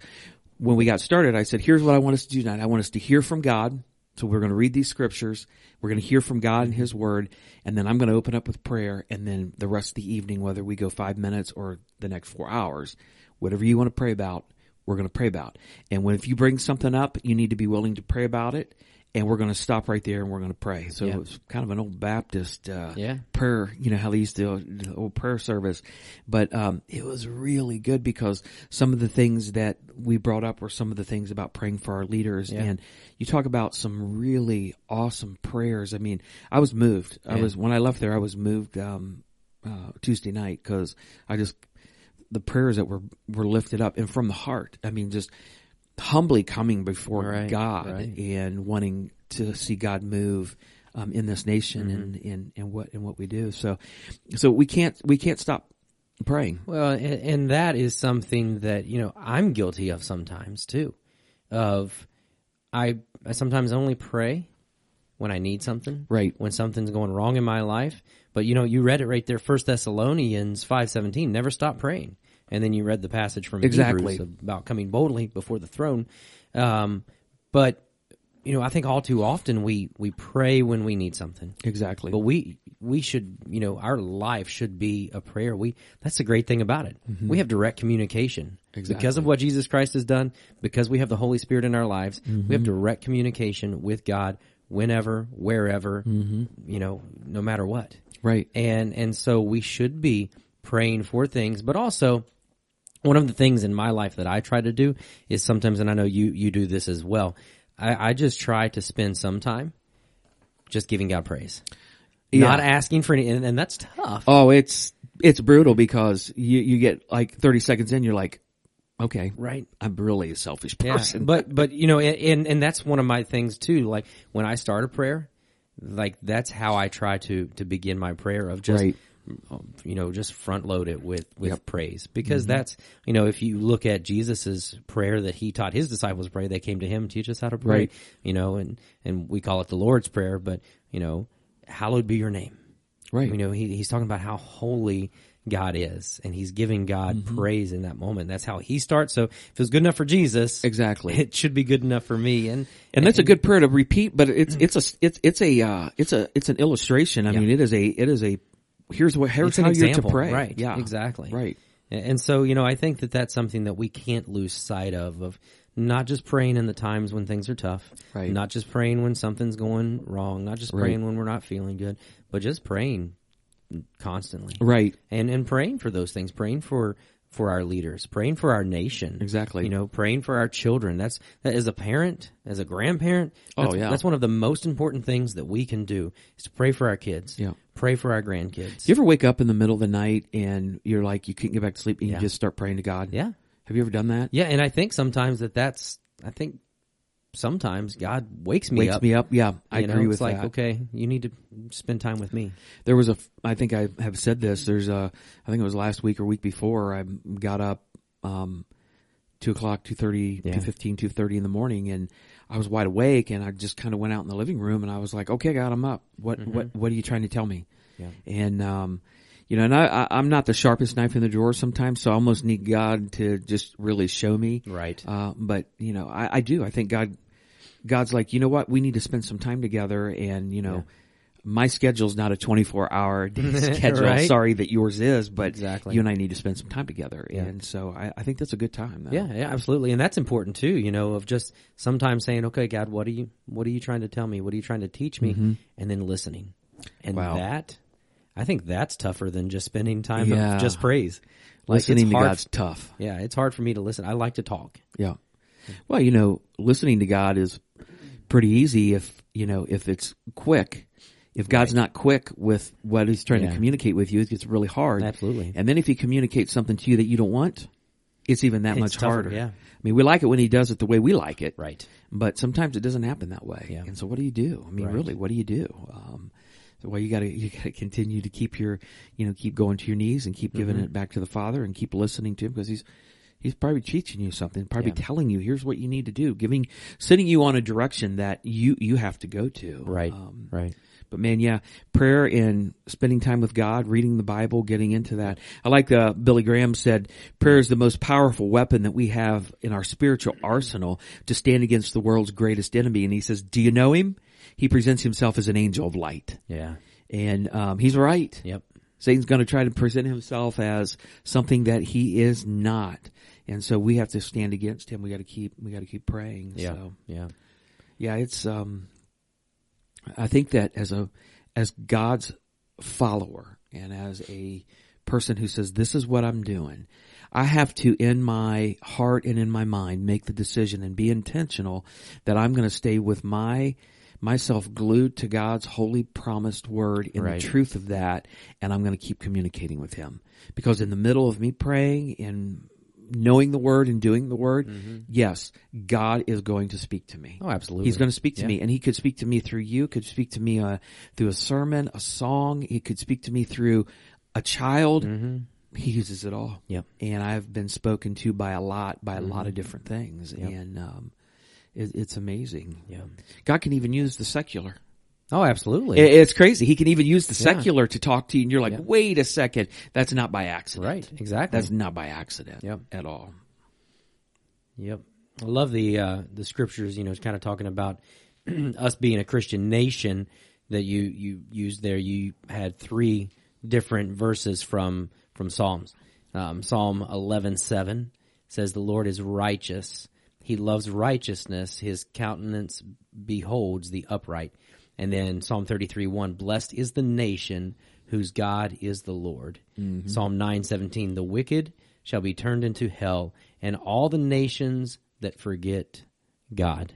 when we got started, I said, here's what I want us to do tonight. I want us to hear from God. So we're going to read these scriptures. We're going to hear from God and His Word, and then I'm going to open up with prayer. And then the rest of the evening, whether we go five minutes or the next four hours, whatever you want to pray about, we're going to pray about. And when if you bring something up, you need to be willing to pray about it. And we're going to stop right there and we're going to pray. So Yeah. it's kind of an old Baptist uh, Yeah. prayer, you know, how they used to, the old prayer service. But um, it was really good because some of the things that we brought up were some of the things about praying for our leaders. Yeah. And you talk about some really awesome prayers. I mean, I was moved. I was, when I left there, I was moved um, uh, Tuesday night because I just, the prayers that were, were lifted up and from the heart. I mean, just humbly coming before Right, God right. and wanting to see God move um, in this nation Mm-hmm. and, and, and what and what we do. So so we can't we can't stop praying. Well, and, and that is something that you know I'm guilty of sometimes too. Of I, I sometimes only pray when I need something, Right. When something's going wrong in my life. But you know, you read it right there, First Thessalonians five seventeen. Never stop praying. And then you read the passage from Exactly. Hebrews about coming boldly before the throne. Um, but you know, I think all too often we we pray when we need something. Exactly. But we we should you know our life should be a prayer. We that's the great thing about it. We have direct communication because of what Jesus Christ has done. Because we have the Holy Spirit in our lives, we have direct communication with God whenever, wherever, mm-hmm. you know, no matter what. right. And and so we should be praying for things, but also one of the things in my life that I try to do is sometimes, and I know you you do this as well. I, I just try to spend some time just giving God praise, Yeah. not asking for any, and, and that's tough. Oh, it's it's brutal because you you get like 30 seconds in you're like okay. Right. I'm really a selfish Yeah, person. but but you know, and, and and that's one of my things too. Like when I start a prayer, like that's how I try to to begin my prayer of just Right. um, you know just front load it with with Yep. praise because Mm-hmm. that's you know if you look at Jesus's prayer that he taught his disciples pray, they came to him teach us how to pray. Right. You know, and and we call it the Lord's prayer, but you know, hallowed be your name. right. You know, he, he's talking about how holy God is, and he's giving God Mm-hmm. praise in that moment. That's how he starts. So if it's good enough for Jesus, Exactly. it should be good enough for me. And and that's a good prayer to repeat, but it's it's a it's it's a uh, it's a it's an illustration. I Yeah. mean, it is a it is a here's what here's it's how you're to pray. right? Yeah, exactly, Right. And and so you know, I think that that's something that we can't lose sight of. Of not just praying in the times when things are tough, Right. Not just praying when something's going wrong, not just Right. praying when we're not feeling good, but just praying constantly, Right. and and praying for those things, praying for for our leaders, praying for our nation, Exactly. You know, praying for our children. That's that as a parent, as a grandparent. Oh, that's, yeah. that's one of the most important things that we can do is to pray for our kids. Yeah. pray for our grandkids. Do you ever wake up in the middle of the night and you're like you can't get back to sleep and Yeah. you just start praying to God? yeah, Have you ever done that? yeah, and I think sometimes that that's. I think sometimes God wakes me up. Wakes up. me up. Yeah, I you know, agree it's with like, that. Okay, you need to spend time with me. There was a. I think I have said this. There's a, I think it was last week or week before. I got up, um, two o'clock, two thirty, Yeah. two fifteen, two thirty in the morning, and I was wide awake, and I just kind of went out in the living room, and I was like, "Okay, God, I'm up. What, what, what are you trying to tell me?" Yeah. And um, you know, and I, I, I'm not the sharpest knife in the drawer sometimes, so I almost need God to just really show me. Right. Uh, but you know, I, I do. I think God, God's like, you know what? We need to spend some time together, and you know. My schedule's not a 24 hour day schedule. Right. Sorry that yours is, but Exactly. you and I need to spend some time together. Yeah. And so I, I think that's a good time. though. Yeah, yeah, absolutely, and that's important too. You know, of just sometimes saying, "Okay, God, what are you, what are you trying to tell me? What are you trying to teach me?" And then listening, and Mm-hmm. Wow. that, I think that's tougher than just spending time Yeah. of just praise. Like, Listening to God's tough. Yeah, it's hard for me to listen. I like to talk. Yeah. Well, you know, listening to God is pretty easy if, you know, if it's quick. If God's not quick with what he's trying Yeah. to communicate with you, it gets really hard. Absolutely. And then if he communicates something to you that you don't want, it's even that It's much tougher, harder. yeah. I mean, we like it when he does it the way we like it. Right. But sometimes it doesn't happen that way. Yeah. And so what do you do? I mean, Right. really, what do you do? Um, so well, you gotta, you gotta continue to keep your, you know, keep going to your knees and keep giving Mm-hmm. it back to the Father and keep listening to him because he's, He's probably teaching you something, probably Yeah. telling you, here's what you need to do, giving, sending you on a direction that you, you have to go to. Right. Um, right. but man, yeah, prayer and spending time with God, reading the Bible, getting into that. I like uh, Billy Graham said, prayer is the most powerful weapon that we have in our spiritual arsenal to stand against the world's greatest enemy. And he says, do you know him? He presents himself as an angel of light. Yeah. And um, he's right. Yep. Satan's going to try to present himself as something that he is not. And so we have to stand against him. We got to keep, we got to keep praying. Yeah. So Yeah. yeah, it's um I think that as a as God's follower and as a person who says this is what I'm doing, I have to in my heart and in my mind make the decision and be intentional that I'm going to stay with my myself glued to God's holy promised word in Right. the truth of that and I'm going to keep communicating with him because in the middle of me praying and knowing the word and doing the word yes God is going to speak to me Oh, absolutely. He's going to speak to Yeah. me, and he could speak to me through you. Could speak to me uh, through a sermon, a song. He could speak to me through a child. He uses it all. Mm-hmm. And I've been spoken to by a lot, by a lot Mm-hmm. of different things, and um, it, it's amazing. Yeah. God can even use the secular. Oh, absolutely. It- it's crazy. He can even use the Yeah. secular to talk to you, and you're like, Yeah. "Wait a second, that's not by accident." right. Exactly. That's not by accident Yep. at all. Yep. I love the uh, the scriptures. You know, it's kind of talking about us being a Christian nation that you you used there. You had three different verses from from Psalms. Um, Psalm eleven seven says, "The Lord is righteous; He loves righteousness. His countenance beholds the upright." And then Psalm thirty three one, "Blessed is the nation whose God is the Lord." Psalm nine seventeen, "The wicked." shall be turned into hell, and all the nations that forget God.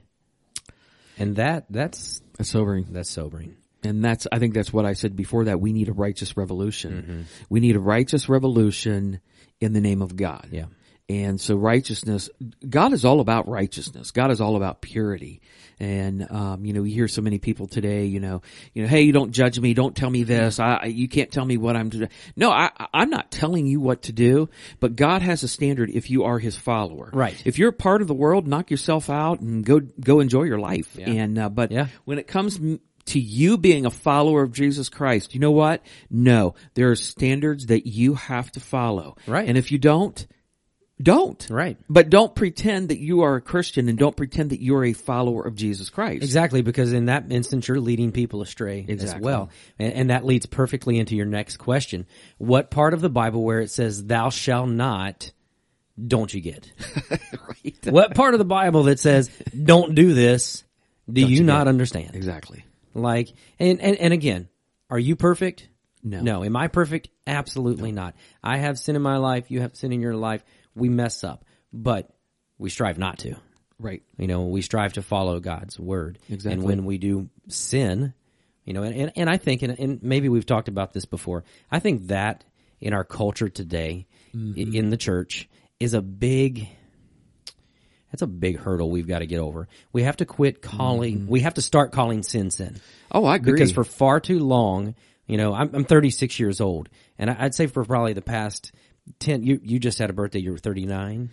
And that that's That's sobering. that's sobering. And that's, I think that's what I said before that. We need a righteous revolution. Mm-hmm. We need a righteous revolution in the name of God. Yeah. And so righteousness, God is all about righteousness. God is all about purity. And, um, you know, we hear so many people today, you know, you know, hey, you don't judge me. Don't tell me this. I, you can't tell me what I'm doing. No, I, I'm not telling you what to do, but God has a standard if you are his follower. Right. If you're a part of the world, knock yourself out and go, go enjoy your life. Yeah. And, uh, but Yeah. when it comes m- to you being a follower of Jesus Christ, you know what? No, there are standards that you have to follow. Right. And if you don't, don't. Right. But don't pretend that you are a Christian and don't pretend that you're a follower of Jesus Christ. Exactly, because in that instance you're leading people astray as well. And, and that leads perfectly into your next question. What part of the Bible where it says thou shall not don't you get? right. what part of the Bible that says don't do this do you, you not understand? Exactly. Like, and, and, and again, are you perfect? No. No. Am I perfect? Absolutely not. I have sin in my life. You have sin in your life. We mess up, but we strive not to. Right. You know, we strive to follow God's word. Exactly. And when we do sin, you know, and, and, and I think, and, and maybe we've talked about this before, I think that in our culture today, i- mm-hmm. in the church, is a big, that's a big hurdle we've got to get over. We have to quit calling, mm-hmm. we have to start calling sin sin. Oh, I agree. Because for far too long, you know, I'm, I'm 36 years old, and I'd say for probably the past 10, you, you just had a birthday, you were 39.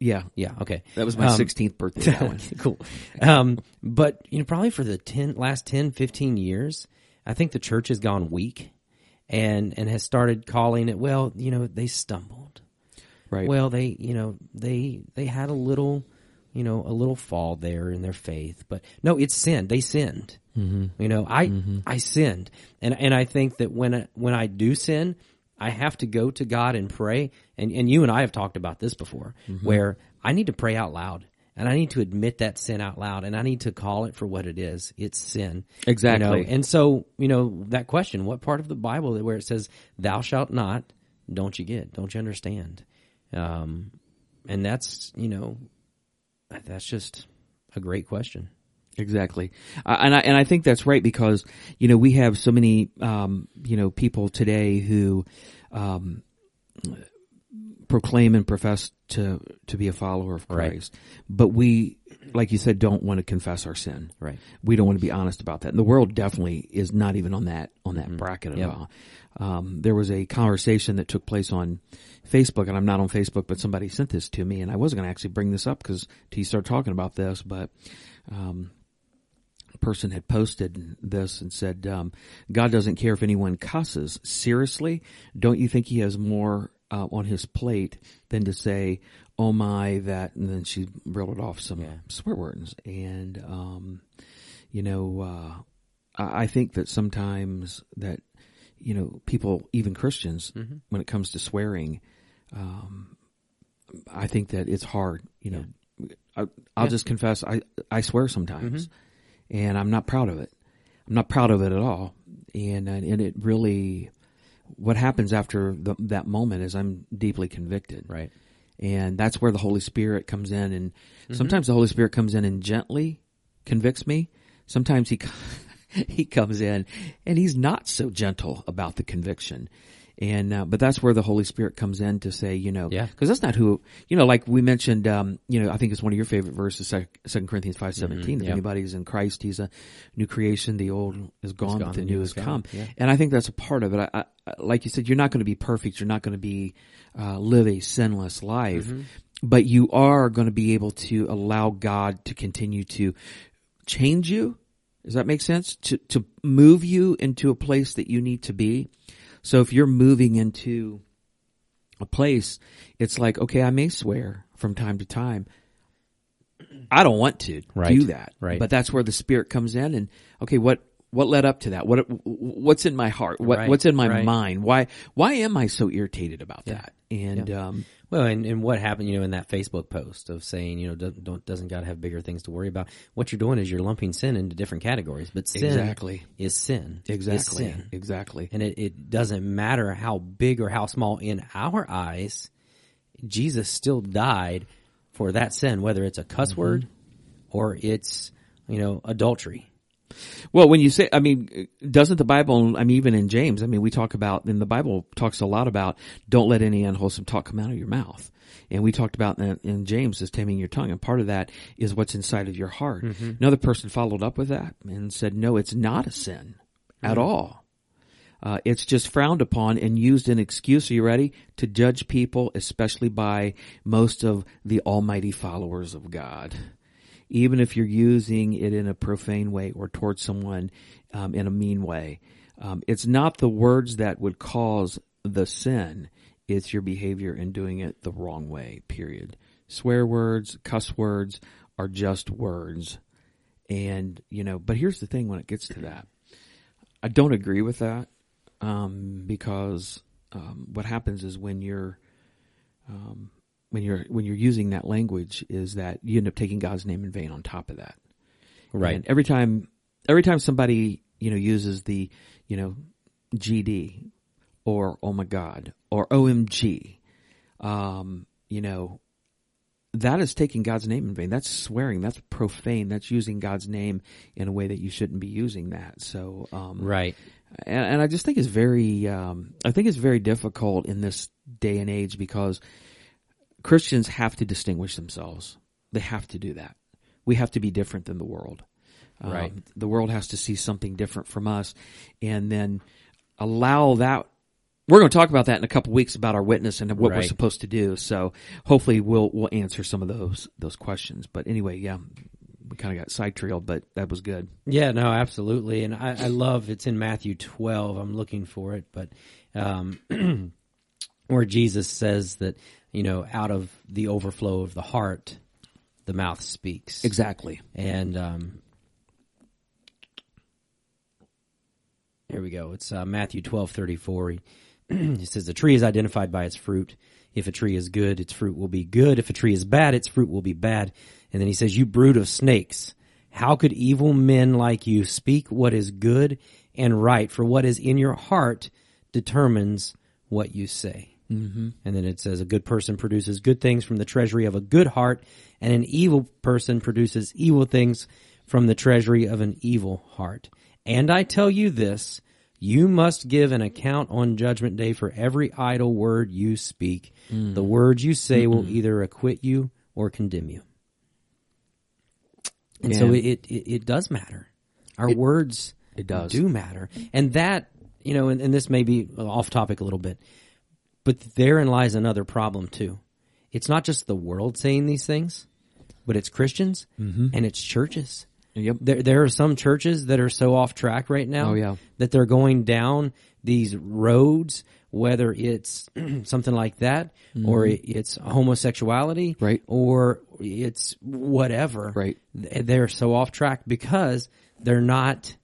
yeah. Yeah, okay. That was my Um, 16th birthday. That one. cool. Um, but you know, probably for the 10, last 10, 15 years, I think the church has gone weak and, and has started calling it, well, you know, they stumbled. Right. Well, they, you know, they, they had a little, you know, a little fall there in their faith, but no, it's sin. They sinned. Mm-hmm. You know, I, I sinned. And, and I think that when, I- when I do sin, I have to go to God and pray. And, and you and I have talked about this before where I need to pray out loud and I need to admit that sin out loud and I need to call it for what it is. It's sin. Exactly. You know? And so, you know, that question, what part of the Bible where it says, thou shalt not, don't you get? Don't you understand? Um, and that's, you know, that's just a great question. Exactly, uh, and I and I think that's right because you know we have so many um, you know people today who um, proclaim and profess to to be a follower of Right. Christ, but we, like you said, don't want to confess our sin. Right. We don't want to be honest about that. And the world definitely is not even on that on that bracket at Yep. all. um, there was a conversation that took place on Facebook, and I'm not on Facebook, but somebody sent this to me, and I wasn't going to actually bring this up because T started talking about this, but um, person had posted this and said, um, "God doesn't care if anyone cusses. Seriously, don't you think He has more uh, on His plate than to say, oh my, that?" And then she reeled off some Yeah. swear words, and um, you know, uh, I I think that sometimes that you know people, even Christians, when it comes to swearing, um, I think that it's hard. You know, I, I'll just confess, I I swear sometimes, and I'm not proud of it. I'm not proud of it at all, and and it really, what happens after the, that moment is I'm deeply convicted Right. and that's where the Holy Spirit comes in. And mm-hmm. sometimes the Holy Spirit comes in and gently convicts me. Sometimes he he comes in and he's not so gentle about the conviction. And uh, but that's where the Holy Spirit comes in to say, you know, Yeah. because that's not who you know. Like we mentioned, um, you know, I think it's one of your favorite verses, Second Corinthians five seventeen. If yeah. anybody is in Christ, he's a new creation. The old is gone, gone, the new has come. Yeah. And I think that's a part of it. I, I, like you said, you're not going to be perfect. You're not going to be uh, live a sinless life, but you are going to be able to allow God to continue to change you. Does that make sense? To to move you into a place that you need to be. So if you're moving into a place, it's like, okay, I may swear from time to time. I don't want to Right. do that, Right. But that's where the Spirit comes in, and okay, what what led up to that? What what's in my heart? What Right, what's in my right. mind? Why why am I so irritated about that? And um, Well, and, and what happened, you know, in that Facebook post of saying, you know, don't, don't doesn't God have bigger things to worry about? What you're doing is you're lumping sin into different categories, but sin Exactly. is sin. Is exactly, sin. exactly. And it, it doesn't matter how big or how small in our eyes, Jesus still died for that sin, whether it's a cuss Mm-hmm. word or it's, you know, adultery. Well, when you say, I mean, doesn't the Bible, I mean, even in James, I mean, we talk about, and the Bible talks a lot about don't let any unwholesome talk come out of your mouth. And we talked about in, in James is taming your tongue. And part of that is what's inside of your heart. Another person followed up with that and said, no, it's not a sin at all. Uh, it's just frowned upon and used an excuse. Are you ready? To judge people, especially by most of the almighty followers of God. Even if you're using it in a profane way or towards someone um, in a mean way, um, it's not the words that would cause the sin. It's your behavior in doing it the wrong way. Period. Swear words, cuss words are just words, and you know. But here's the thing: when it gets to that, I don't agree with that um, because um, what happens is when you're um, when you're when you're using that language is that you end up taking God's name in vain on top of that. Right. And every time every time somebody you know uses the you know GD or oh my God or OMG, um, you know that is taking God's name in vain. That's swearing. That's profane. That's using God's name in a way that you shouldn't be using that. So, um, Right. and, and I just think it's very, um, I think it's very difficult in this day and age because Christians have to distinguish themselves. They have to do that. We have to be different than the world. Um, Right. the world has to see something different from us, and then allow that. We're going to talk about that in a couple weeks about our witness and what we're supposed to do. So hopefully we'll we'll answer some of those those questions. But anyway, yeah, we kind of got sidetrailed, but that was good. Yeah, no, absolutely, and I, I love it's in Matthew twelve. I'm looking for it, but um, where Jesus says that you know, out of the overflow of the heart, the mouth speaks. Exactly. And um, here we go. It's uh, Matthew twelve thirty four. He says, "The tree is identified by its fruit. If a tree is good, its fruit will be good. If a tree is bad, its fruit will be bad." And then he says, "You brood of snakes, how could evil men like you speak what is good and right? For what is in your heart determines what you say." Mm-hmm. And then it says, "A good person produces good things from the treasury of a good heart, and an evil person produces evil things from the treasury of an evil heart." And I tell you this. You must give an account on judgment day for every idle word you speak. The words you say will either acquit you or condemn you. And so it, it, it does matter. Our words it does. do matter. And that you know, and, and this may be off topic a little bit, but therein lies another problem too. It's not just the world saying these things, but it's Christians and it's churches. Yep. There, there are some churches that are so off track right now Oh, yeah. that they're going down these roads, whether it's something like that, or it, it's homosexuality, Mm-hmm. Right. or it's whatever. Right. They're so off track because they're not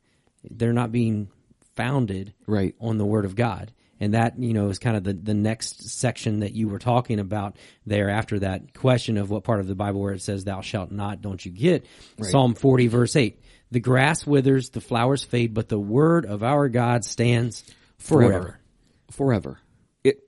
they're not being founded Right. on the Word of God. And that, you know, is kind of the, the next section that you were talking about there after that question of what part of the Bible where it says, Thou shalt not, don't you get? Psalm 40, verse 8. The grass withers, the flowers fade, but the word of our God stands forever, forever. forever. It.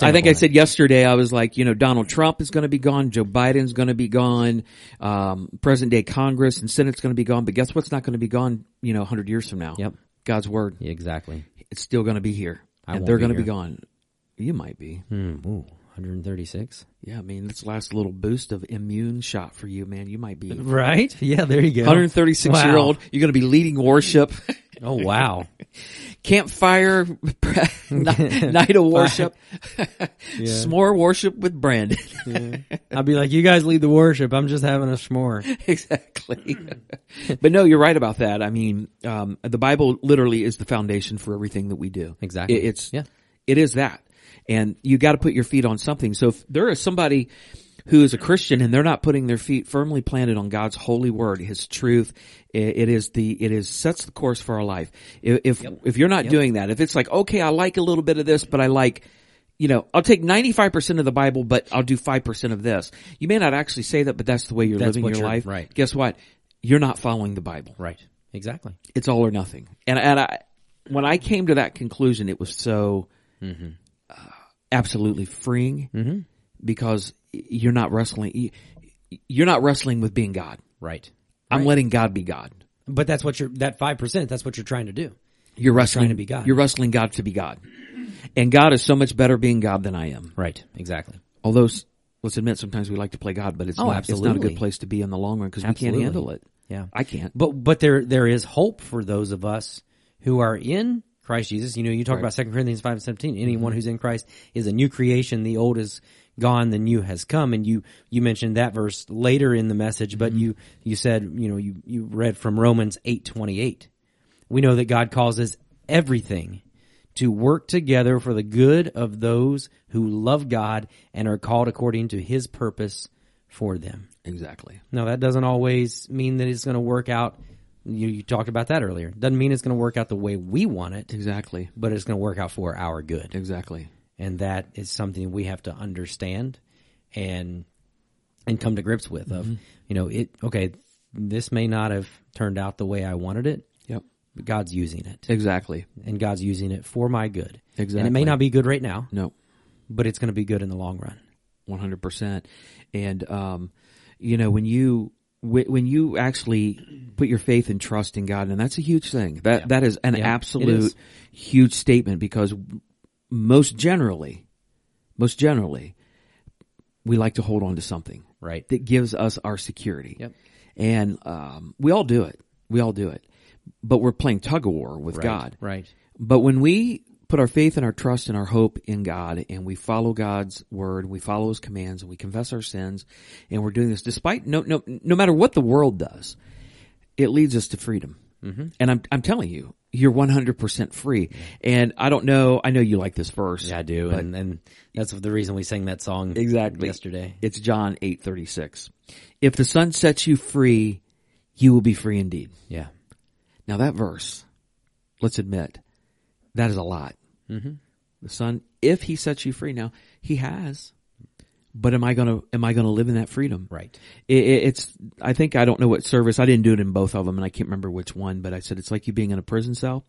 I think I said yesterday. I was like, you know, Donald Trump is going to be gone. Joe Biden's going to be gone. Um, present day Congress and Senate's going to be gone. But guess what's not going to be gone? You know, hundred years from now. Yep. God's word. Exactly. It's still going to be here, I and they're going to be gone. You might be. Hmm, ooh, 136. Yeah, I mean, this last little boost of immune shot for you, man. You might be Right? Yeah, there you go. 136 year old. You're going to be leading worship. Oh, wow. campfire night, of worship, s'more worship with Brandon. I'll be like, you guys lead the worship. I'm just having a s'more. exactly. but no, you're right about that. I mean, um, the Bible literally is the foundation for everything that we do. Exactly. It- it's Yeah. it is that, and you got to put your feet on something. So if there is somebody who is a Christian and they're not putting their feet firmly planted on God's holy word, His truth, it is the it is sets the course for our life. If if, if you're not doing that, if it's like okay, I like a little bit of this, but I like you know, I'll take 95% of the Bible, but I'll do 5% of this. You may not actually say that, but that's the way you're That's living your life. right. Guess what? You're not following the Bible. Right. Exactly. It's all or nothing. And, and I, when I came to that conclusion, it was so uh, absolutely freeing mm-hmm. because you're not wrestling, you- you're not wrestling with being God. Right. I'm letting God be God. But that's what you're, that 5%, that's what you're trying to do. You're wrestling to be God. You're wrestling God to be God. And God is so much better being God than I am. Right. Exactly. Although, let's admit, sometimes we like to play God, but it's Oh, not. It's not a good place to be in the long run because we can't handle it. Yeah. I can't. But but there there is hope for those of us who are in Christ Jesus. You know, you talk about Second Corinthians five and seventeen. Anyone mm-hmm. who's in Christ is a new creation. The old is gone, the new has come. And you you mentioned that verse later in the message, but mm-hmm. you you said you know you you read from Romans eight twenty eight. We know that God causes everything to work together for the good of those who love God and are called according to His purpose for them. Exactly. Now that doesn't always mean that it's going to work out. You, you talked about that earlier. Doesn't mean it's going to work out the way we want it, Exactly. but it's going to work out for our good. Exactly. And that is something we have to understand and and come to grips with. Of you know, it okay. This may not have turned out the way I wanted it, Yep. but God's using it, Exactly. and God's using it for my good. Exactly. And it Exactly. may not be good right now, No. but it's going to be good in the long run. One hundred percent. And um, you know, when you when you actually put your faith and trust in God, and that's a huge thing. That that is an Yeah, absolute is. huge statement because most generally, most generally, we like to hold on to something Right. that gives us our security. Yep. And um, we all do it. We all do it. But we're playing tug of war with Right. God. Right. But when we put our faith and our trust and our hope in God and we follow God's word, we follow his commands and we confess our sins and we're doing this despite no, no, no matter what the world does, it leads us to freedom. Mm-hmm. And I'm, I'm telling you, you're 100% free. And I don't know, I know you like this verse. Yeah, I do, and and that's the reason we sang that song Exactly. yesterday. It's John 8:36. If the Son sets you free, you will be free indeed. Yeah. Now that verse, let's admit, that is a lot. Mm-hmm. The Son, if He sets you free, now He has, but am I gonna am I gonna live in that freedom? Right. It, it, it's I think I don't know what service I didn't do it in both of them, and I can't remember which one, but I said it's like you being in a prison cell,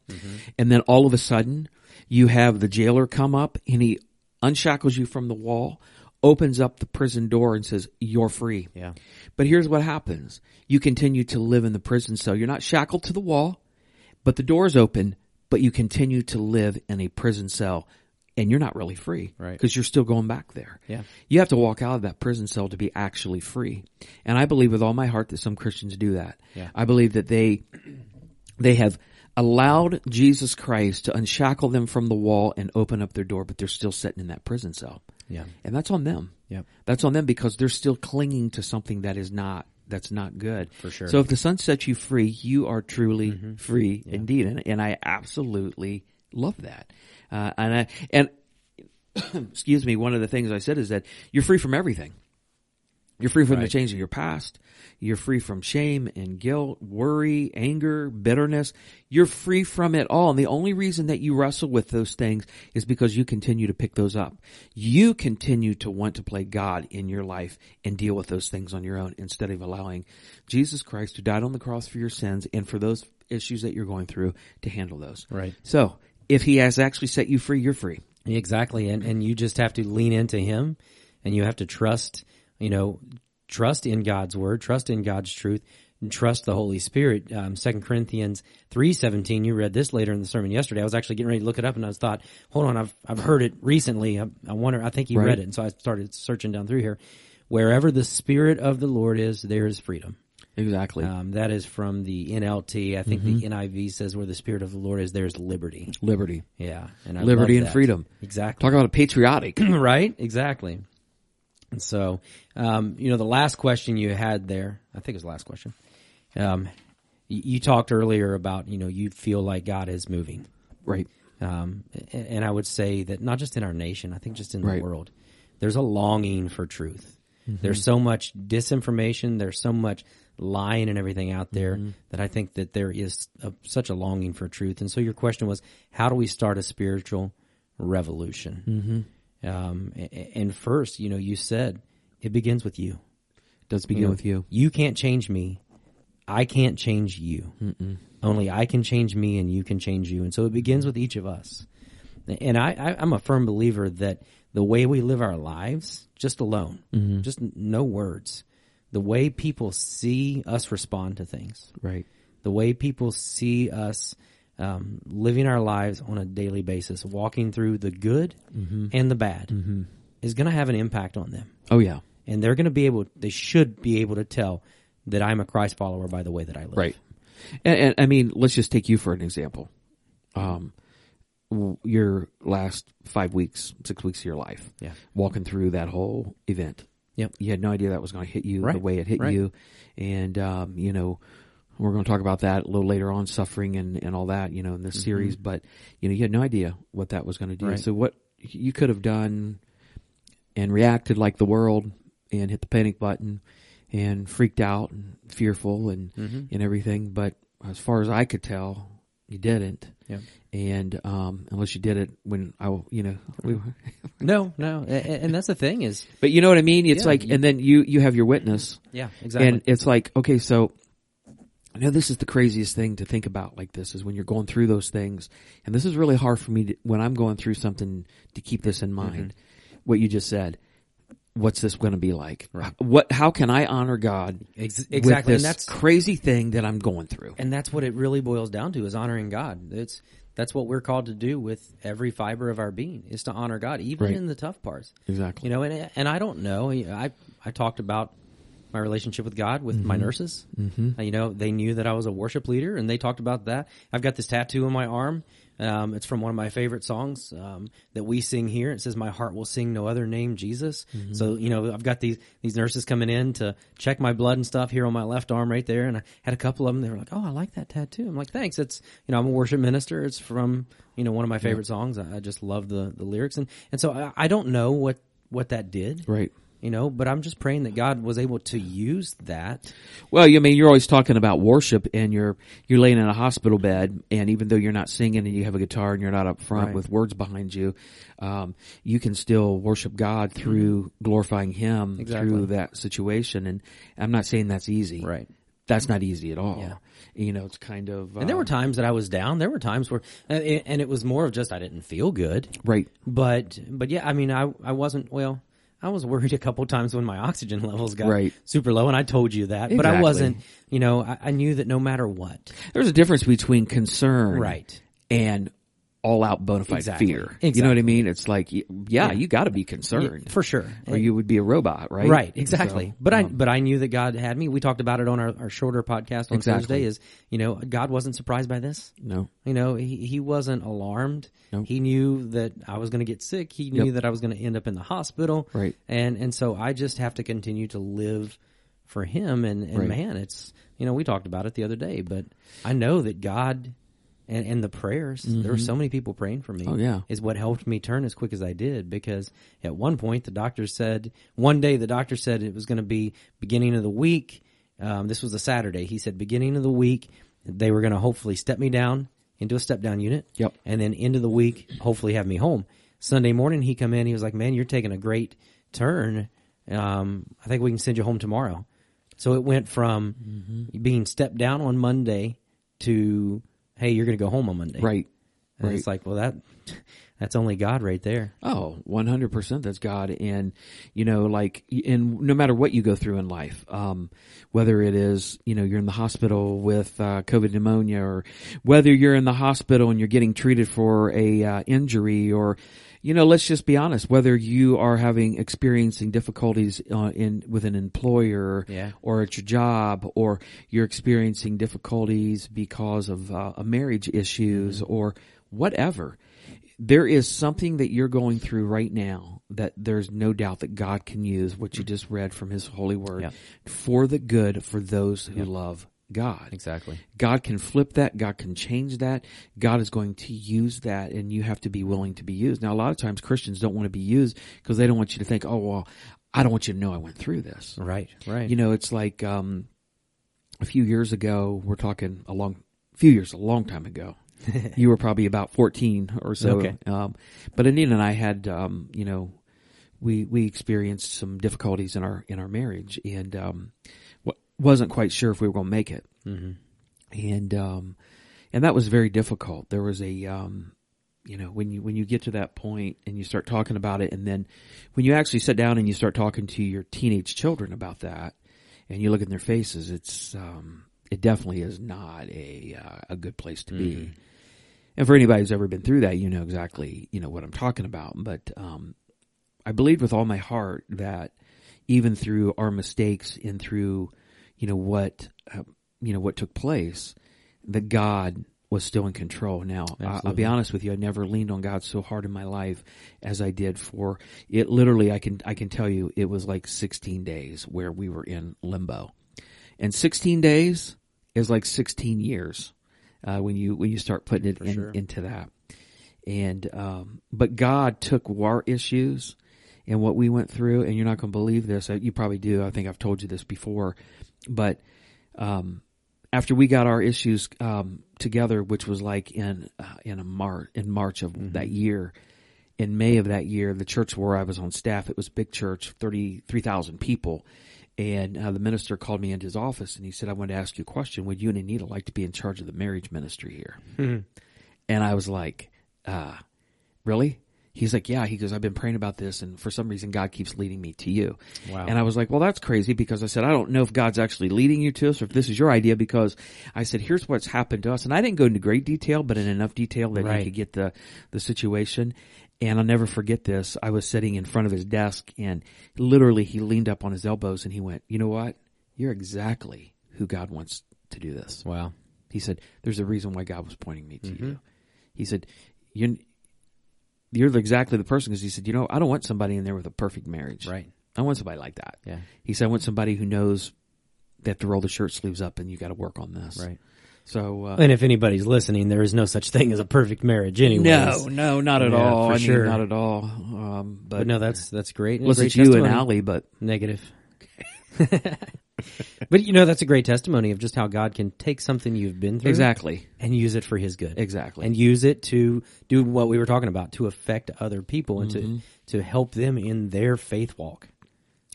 and then all of a sudden you have the jailer come up and he unshackles you from the wall, opens up the prison door, and says you're free. Yeah. But here's what happens. You continue to live in the prison cell. You're not shackled to the wall, but the door's open, but you continue to live in a prison cell and you're not really free. Right. Because you're still going back there. Yeah. You have to walk out of that prison cell to be actually free. And I believe with all my heart that some Christians do that. Yeah. I believe that they, they have allowed Jesus Christ to unshackle them from the wall and open up their door, but they're still sitting in that prison cell. Yeah. And that's on them. Yep. That's on them because they're still clinging to something that is not that's not good. For sure. So if the Son sets you free, you are truly free indeed, and, and I absolutely love that. Uh, and I and excuse me, one of the things I said is that you're free from everything. You're free from the Right. chains of your past. You're free from shame and guilt, worry, anger, bitterness. You're free from it all. And the only reason that you wrestle with those things is because you continue to pick those up. You continue to want to play God in your life and deal with those things on your own instead of allowing Jesus Christ who died on the cross for your sins and for those issues that you're going through to handle those. Right. So if he has actually set you free, you're free. Exactly, and and you just have to lean into Him, and you have to trust. You know, trust in God's word, trust in God's truth, and trust the Holy Spirit. Um, Second Corinthians three seventeen. You read this later in the sermon yesterday. I was actually getting ready to look it up, and I was thought, hold on, I've I've heard it recently. I, I wonder. I think you Right. read it, and so I started searching down through here. Wherever the Spirit of the Lord is, there is freedom. Exactly. Um, that is from the NLT. I think the NIV says, "Where the Spirit of the Lord is, there is liberty." Liberty. Yeah, and I Liberty and freedom. Exactly. Talk about a patriotic. right? Exactly. And so, um, you know, the last question you had there, I think it was the last question. Um, you, you talked earlier about, you know, you feel like God is moving. right. Um, a- and I would say that not just in our nation, I think just in the Right. world, there's a longing for truth. Mm-hmm. There's so much disinformation. There's so much lying and everything out there Mm-hmm. that I think that there is a, such a longing for truth. And so your question was, how do we start a spiritual revolution? Mm-hmm. Um, and first, you know, you said it begins with you. It Does begin know, with you. You can't change me. I can't change you. Only I can change me and you can change you. And so it begins with each of us. And I, I, I'm a firm believer that the way we live our lives, just alone, just no words, the way people see us respond to things, Right. the way people see us um, living our lives on a daily basis, walking through the good and the bad, is going to have an impact on them Oh yeah. and they're going to be able they should be able to tell that I'm a Christ follower by the way that I live. Right. And, and I mean, let's just take you for an example. Um, your last five weeks, six weeks of your life, Yeah. walking through that whole event. Yep. You had no idea that was going to hit you the way it hit Right. you, and um, you know, we're going to talk about that a little later on, suffering and and all that, you know, in this series. But you know, you had no idea what that was going to do. Mm-hmm. Right. So what you could have done and reacted like the world and hit the panic button and freaked out and fearful and Mm-hmm. and everything. But as far as I could tell, you didn't. Yep. And um, unless you did it when I, you know, we, No, no, a- a- and that's the thing is, but you know what I mean. It's Yeah, like, you- and then you you have your witness, yeah, exactly. and it's like, okay, so I know this is the craziest thing to think about. Like this is when you're going through those things, and this is really hard for me to, when I'm going through something to keep this in mm-hmm. mind. What you just said. What's this going to be like? Right. What? How can I honor God Ex- with exactly, this and that's crazy thing that I'm going through? and that's what it really boils down to is honoring God. It's that's what we're called to do with every fiber of our being is to honor God, even Right. in the tough parts. Exactly. You know, and and I don't know. I I talked about my relationship with God with my nurses. Mm-hmm. You know, they knew that I was a worship leader, and they talked about that. I've got this tattoo on my arm. Um, it's from one of my favorite songs um, that we sing here. It says, "My heart will sing no other name, Jesus." So you know, I've got these these nurses coming in to check my blood and stuff here on my left arm, right there. And I had a couple of them. They were like, "Oh, I like that tattoo." I'm like, "Thanks." It's you know, I'm a worship minister. It's from you know one of my favorite songs. I, I just love the the lyrics, and and so I, I don't know what what that did Right. You know but i'm just praying that god was able to use that Well, you mean you're always talking about worship, and you're you're laying in a hospital bed, and even though you're not singing and you have a guitar and you're not up front Right. with words behind you, um, you can still worship God through glorifying Him. Exactly. through that situation. And I'm not saying that's easy. Right. That's not easy at all. Yeah. You know, it's kind of and there were um, times that i was down there were times where and it, and it was more of just i didn't feel good right. but but yeah i mean i i wasn't well I was worried a couple times when my oxygen levels got Right. super low, and I told you that. But I wasn't, you know, I, I knew that no matter what, There's a difference between concern, Right. and all out bona fide Exactly. fear. You know what I mean? It's like, y- yeah, you got to be concerned for sure. or you would be a robot, right? Right, exactly. So, but I um, but I knew that God had me. We talked about it on our, our shorter podcast on Exactly. Thursday. Is you know God wasn't surprised by this. no, You know he he wasn't alarmed. Nope. He knew that I was going to get sick. He knew Yep. that I was going to end up in the hospital. Right. And and so I just have to continue to live for Him. And and Right. man, it's you know we talked about it the other day, but I know that God. And, and the prayers, there were so many people praying for me. Mm-hmm. Oh, yeah. is what helped me turn as quick as I did because at one point the doctor said one day the doctor said it was going to be beginning of the week. Um, this was a Saturday. He said beginning of the week they were going to hopefully step me down into a step down unit. Yep. And then end of the week hopefully have me home. Sunday morning he come in. He was like, "Man, you're taking a great turn. Um, I think we can send you home tomorrow." So it went from Mm-hmm. being stepped down on Monday to hey, you're going to go home on Monday. right. And Right. it's like, well, that that's only God right there. Oh, 100% that's God. And, you know, like, and no matter what you go through in life, um, whether it is, you know, you're in the hospital with, uh, COVID pneumonia or whether you're in the hospital and you're getting treated for a, uh, injury or, you know, let's just be honest, whether you are having, experiencing difficulties, uh, in, with an employer Yeah. or at your job or you're experiencing difficulties because of, uh, a marriage issues or whatever there is something that you're going through right now that there's no doubt that God can use what you just read from his holy word Yeah. for the good for those who love God. Exactly. God can flip that. God can change that. God is going to use that and you have to be willing to be used. Now, a lot of times Christians don't want to be used because they don't want you to think, oh, well, I don't want you to know I went through this. Right. Right. You know, it's like, um, a few years ago, we're talking a long, few years, a long time ago. you were probably about 14 or so. Okay. Um, but Anita and I had, um, you know, we, we experienced some difficulties in our, in our marriage and, um, wasn't quite sure if we were going to make it. hmm And, um, and that was very difficult. There was a, um, you know, when you, when you get to that point and you start talking about it and then when you actually sit down and you start talking to your teenage children about that and you look in their faces, it's, um, it definitely is not a, uh, a good place to be. And for anybody who's ever been through that, you know exactly, you know, what I'm talking about. But, um, I believed with all my heart that even through our mistakes and through, you know, what, uh, you know, what took place, that God was still in control. Now, I- I'll be honest with you, I never leaned on God so hard in my life as I did for it. Literally, I can, I can tell you it was like 16 days where we were in limbo and 16 days is like 16 years, uh, when you, when you start putting it in, sure. into that. And, um, but God took our issues and what we went through, and you're not going to believe this. Uh, You probably do. I think I've told you this before, but, um, after we got our issues, um, together, which was like in, uh, in a Mar, in March of that year, in May of that year, the church where I was on staff, it was a big church, 33,000 people. And uh, the minister called me into his office and he said, I want to ask you a question. Would you and Anita like to be in charge of the marriage ministry here? And I was like, uh, really? He's like, yeah. He goes, I've been praying about this and for some reason God keeps leading me to you. Wow. And I was like, well, that's crazy because I said, I don't know if God's actually leading you to us or if this is your idea because I said, here's what's happened to us. And I didn't go into great detail, but in enough detail that Right. you could get the, the situation. And I'll never forget this. I was sitting in front of his desk and literally he leaned up on his elbows and he went, you know what? You're exactly who God wants to do this. Wow. He said, "There's a reason why God was pointing me to Mm-hmm. you." He said, "You're you're exactly the person." Because he said, "You know, I don't want somebody in there with a perfect marriage. Right. I want somebody like that." Yeah. He said, "I want somebody who knows they have to roll the shirt sleeves up, and you got to work on this." Right. So, uh, And if anybody's listening, there is no such thing as a perfect marriage, anyway. no, no, not at Yeah, all. for I mean, sure. not at all. Um, but, But no, that's that's great. and a unless great it's you and. Allie, but Negative. but you know, that's a great testimony of just how God can take something you've been through exactly, and use it for His good. exactly, and use it to do what we were talking about to affect other people and Mm-hmm. to to help them in their faith walk.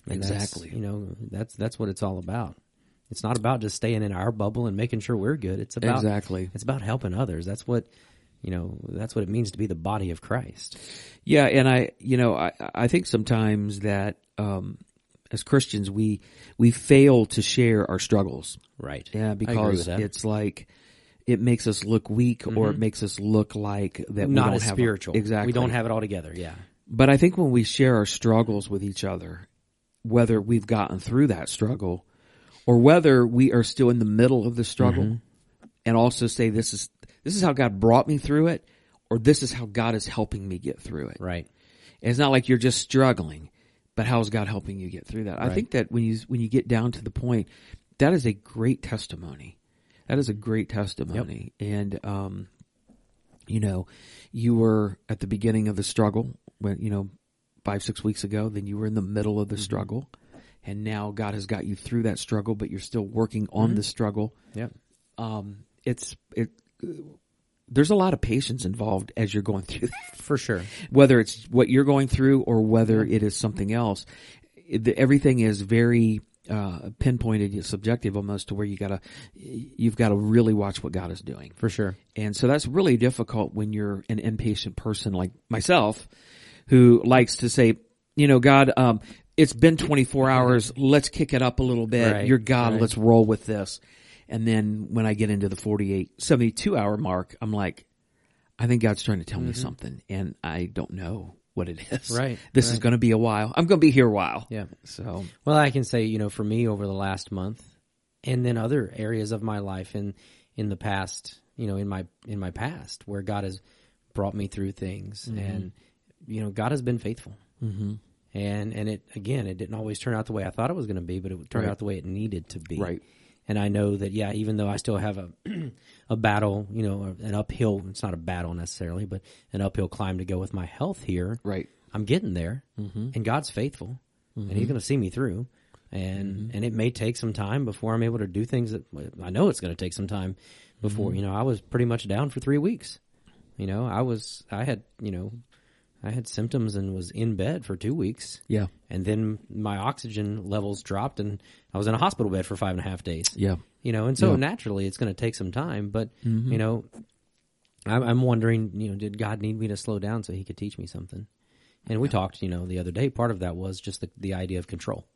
And Exactly. you know, that's that's what it's all about. It's not about just staying in our bubble and making sure we're good. It's about Exactly. It's about helping others. That's what you know. That's what it means to be the body of Christ. Yeah, and I, you know, I, I think sometimes that um, as Christians we we fail to share our struggles. Right. Yeah, because it's like it makes us look weak or mm-hmm. it makes us look like that Not don't as have a- spiritual. exactly. We don't have it all together. Yeah. But I think when we share our struggles with each other, whether we've gotten through that struggle or whether we are still in the middle of the struggle mm-hmm. and also say this is this is how God brought me through it or this is how God is helping me get through it. Right. It's not like you're just struggling, but how is God helping you get through that? I think that when you when you get down to the point, that is a great testimony. That is a great testimony. And um you know, you were at the beginning of the struggle when, you know, 5 6 weeks ago, then you were in the middle of the struggle. And now God has got you through that struggle, but you're still working on the struggle. Yeah, Um it's it there's a lot of patience involved as you're going through that For sure. whether it's what you're going through or whether it is something else. It- the- everything is very uh, pinpointed, subjective almost to where you gotta, you've got to really watch what God is doing. For sure. And so that's really difficult when you're an impatient person like myself, who likes to say, you know, God, um, it's been 24 hours. Let's kick it up a little bit. Right, You're God. right. Let's roll with this. And then when I get into the 48, 72 hour mark, I'm like, I think God's trying to tell me something and I don't know what it is. Mm-hmm. Right, This is going to be a while. I'm going to be here a while. Yeah. So Well, I can say, you know, for me over the last month and then other areas of my life in in the past, you know, in my in my past where God has brought me through things and you know, God has been faithful. Mm-hmm. And and it again, it didn't always turn out the way I thought it was going to be, but it turned Right. out the way it needed to be. Right. And I know that yeah, even though I still have a a battle, you know, an uphill, it's not a battle necessarily, but an uphill climb to go with my health here. Right. I'm getting there, mm-hmm. and God's faithful, and He's mm-hmm. going to see me through. And mm-hmm. and it may take some time before I'm able to do things that I know it's going to take some time before. You know, I was pretty much down for three weeks. You know, I was I had you know I had symptoms and was in bed for two weeks. yeah. And then my oxygen levels dropped, and I was in a hospital bed for five and a half days Yeah. you know, and so Yeah. naturally it's going to take some time. But mm-hmm. you know, I'm, I'm wondering, you know, did God need me to slow down so He could teach me something? And we talked, you know, the other day. Part of that was just the, the idea of control.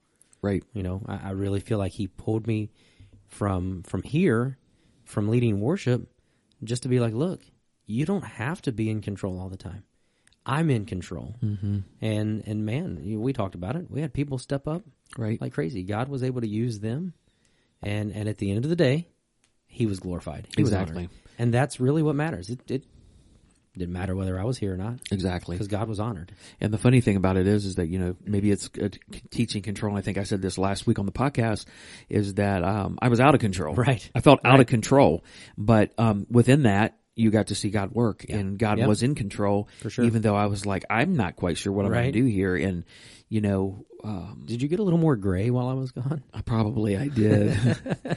Right. You know, I, I really feel like He pulled me from from here, from leading worship, just to be like, look, you don't have to be in control all the time. I'm in control, mm-hmm. and and man, you- we talked about it. We had people step up Right. like crazy. God was able to use them, and and at the end of the day, He was glorified. He Exactly. honored. and that's really what matters. It, it didn't matter whether I was here or not Exactly. because God was honored. And the funny thing about it is, is that you know maybe it's teaching control. I think I said this last week on the podcast. Is that um, I was out of control. Right. I felt out of control, but um, within that, you got to see God work, and God Yep. was in control. For sure. Even though I was like, I'm not quite sure what I'm going to do here, and you know, um, Did you get a little more gray while I was gone? I probably I did,